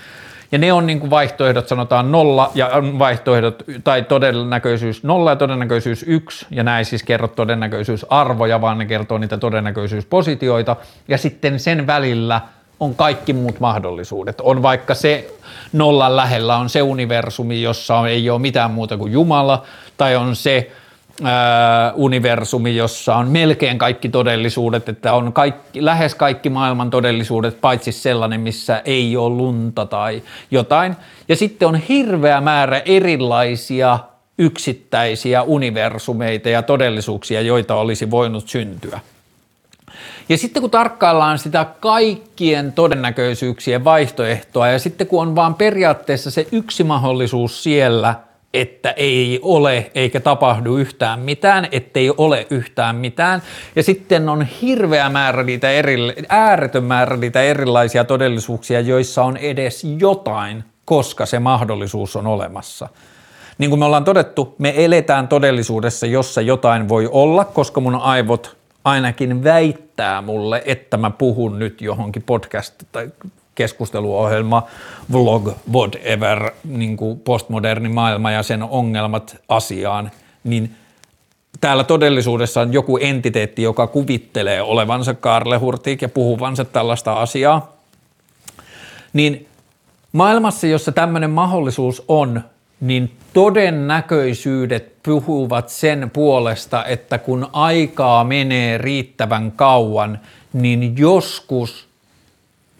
Ja ne on niin kuin vaihtoehdot, sanotaan nolla ja vaihtoehdot tai todennäköisyys nolla ja todennäköisyys yksi, ja näin siis kerro todennäköisyysarvoja, vaan ne kertoo niitä todennäköisyyspositioita, ja sitten sen välillä on kaikki muut mahdollisuudet. On vaikka se nollan lähellä on se universumi, jossa ei ole mitään muuta kuin Jumala, tai on se universumi, jossa on melkein kaikki todellisuudet, että on kaikki, lähes kaikki maailman todellisuudet, paitsi sellainen, missä ei ole lunta tai jotain. Ja sitten on hirveä määrä erilaisia yksittäisiä universumeita ja todellisuuksia, joita olisi voinut syntyä. Ja sitten kun tarkkaillaan sitä kaikkien todennäköisyyksien vaihtoehtoa ja sitten kun on vaan periaatteessa se yksi mahdollisuus siellä – että ei ole eikä tapahdu yhtään mitään, ettei ole yhtään mitään. Ja sitten on hirveä määrä niitä eri, ääretön määrä niitä erilaisia todellisuuksia, joissa on edes jotain, koska se mahdollisuus on olemassa. Niin kuin me ollaan todettu, me eletään todellisuudessa, jossa jotain voi olla, koska mun aivot ainakin väittää mulle, että mä puhun nyt johonkin podcast tai keskusteluohjelma, vlog, whatever, niin kuin postmoderni maailma ja sen ongelmat asiaan, niin täällä todellisuudessa on joku entiteetti, joka kuvittelee olevansa Karle Hurtig ja puhuvansa tällaista asiaa, niin Maailmassa, jossa tämmöinen mahdollisuus on, niin todennäköisyydet puhuvat sen puolesta, että kun aikaa menee riittävän kauan, niin joskus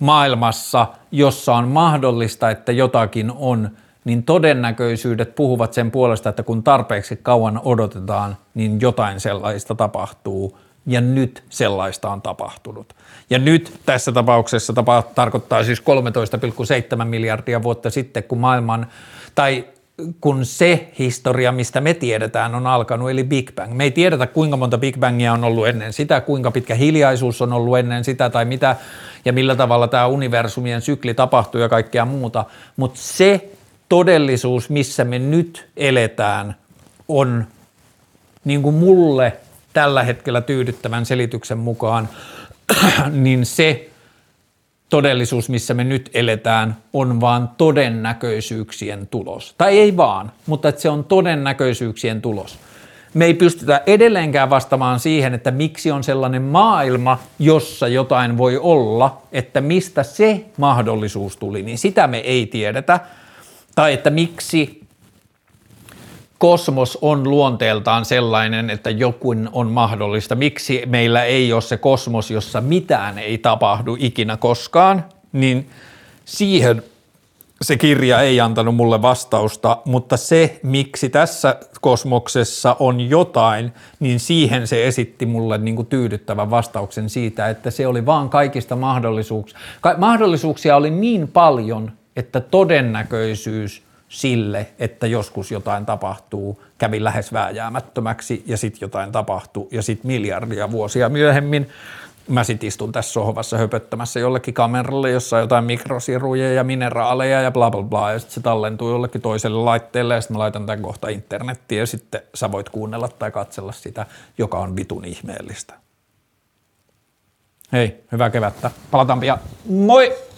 maailmassa, jossa on mahdollista, että jotakin on, niin todennäköisyydet puhuvat sen puolesta, että kun tarpeeksi kauan odotetaan, niin jotain sellaista tapahtuu. Ja nyt sellaista on tapahtunut. Ja nyt tässä tapauksessa tapa, tarkoittaa siis 13,7 miljardia vuotta sitten, kun maailman, tai kun se historia, mistä me tiedetään, on alkanut, eli Big Bang. Me ei tiedetä, kuinka monta Big Bangia on ollut ennen sitä, kuinka pitkä hiljaisuus on ollut ennen sitä, tai mitä, ja millä tavalla tämä universumien sykli tapahtuu ja kaikkea muuta, mutta se todellisuus, missä me nyt eletään, on niin kuin mulle tällä hetkellä tyydyttävän selityksen mukaan, niin se todellisuus, missä me nyt eletään, on vaan todennäköisyyksien tulos. Tai ei vaan, mutta että se on todennäköisyyksien tulos. Me ei pystytä edelleenkään vastaamaan siihen, että miksi on sellainen maailma, jossa jotain voi olla, että mistä se mahdollisuus tuli, niin sitä me ei tiedetä. Tai että miksi kosmos on luonteeltaan sellainen, että joku on mahdollista. Miksi meillä ei ole se kosmos, jossa mitään ei tapahdu ikinä koskaan, niin siihen se kirja ei antanut mulle vastausta, mutta se, miksi tässä kosmoksessa on jotain, niin siihen se esitti mulle niin kuin tyydyttävän vastauksen siitä, että se oli vaan kaikista mahdollisuuksia. Mahdollisuuksia oli niin paljon, että todennäköisyys – sille, että joskus jotain tapahtuu, kävi lähes vääjäämättömäksi ja sitten jotain tapahtuu ja sitten miljardia vuosia myöhemmin mä sitten istun tässä sohvassa höpöttämässä jollekin kameralle, jossa on jotain mikrosiruja ja mineraaleja ja bla bla bla, ja sitten se tallentuu jollekin toiselle laitteelle, ja sitten mä laitan tämän kohta internettiin, ja sitten sä voit kuunnella tai katsella sitä, joka on vitun ihmeellistä. Hei, hyvää kevättä. Palataan pian. Moi!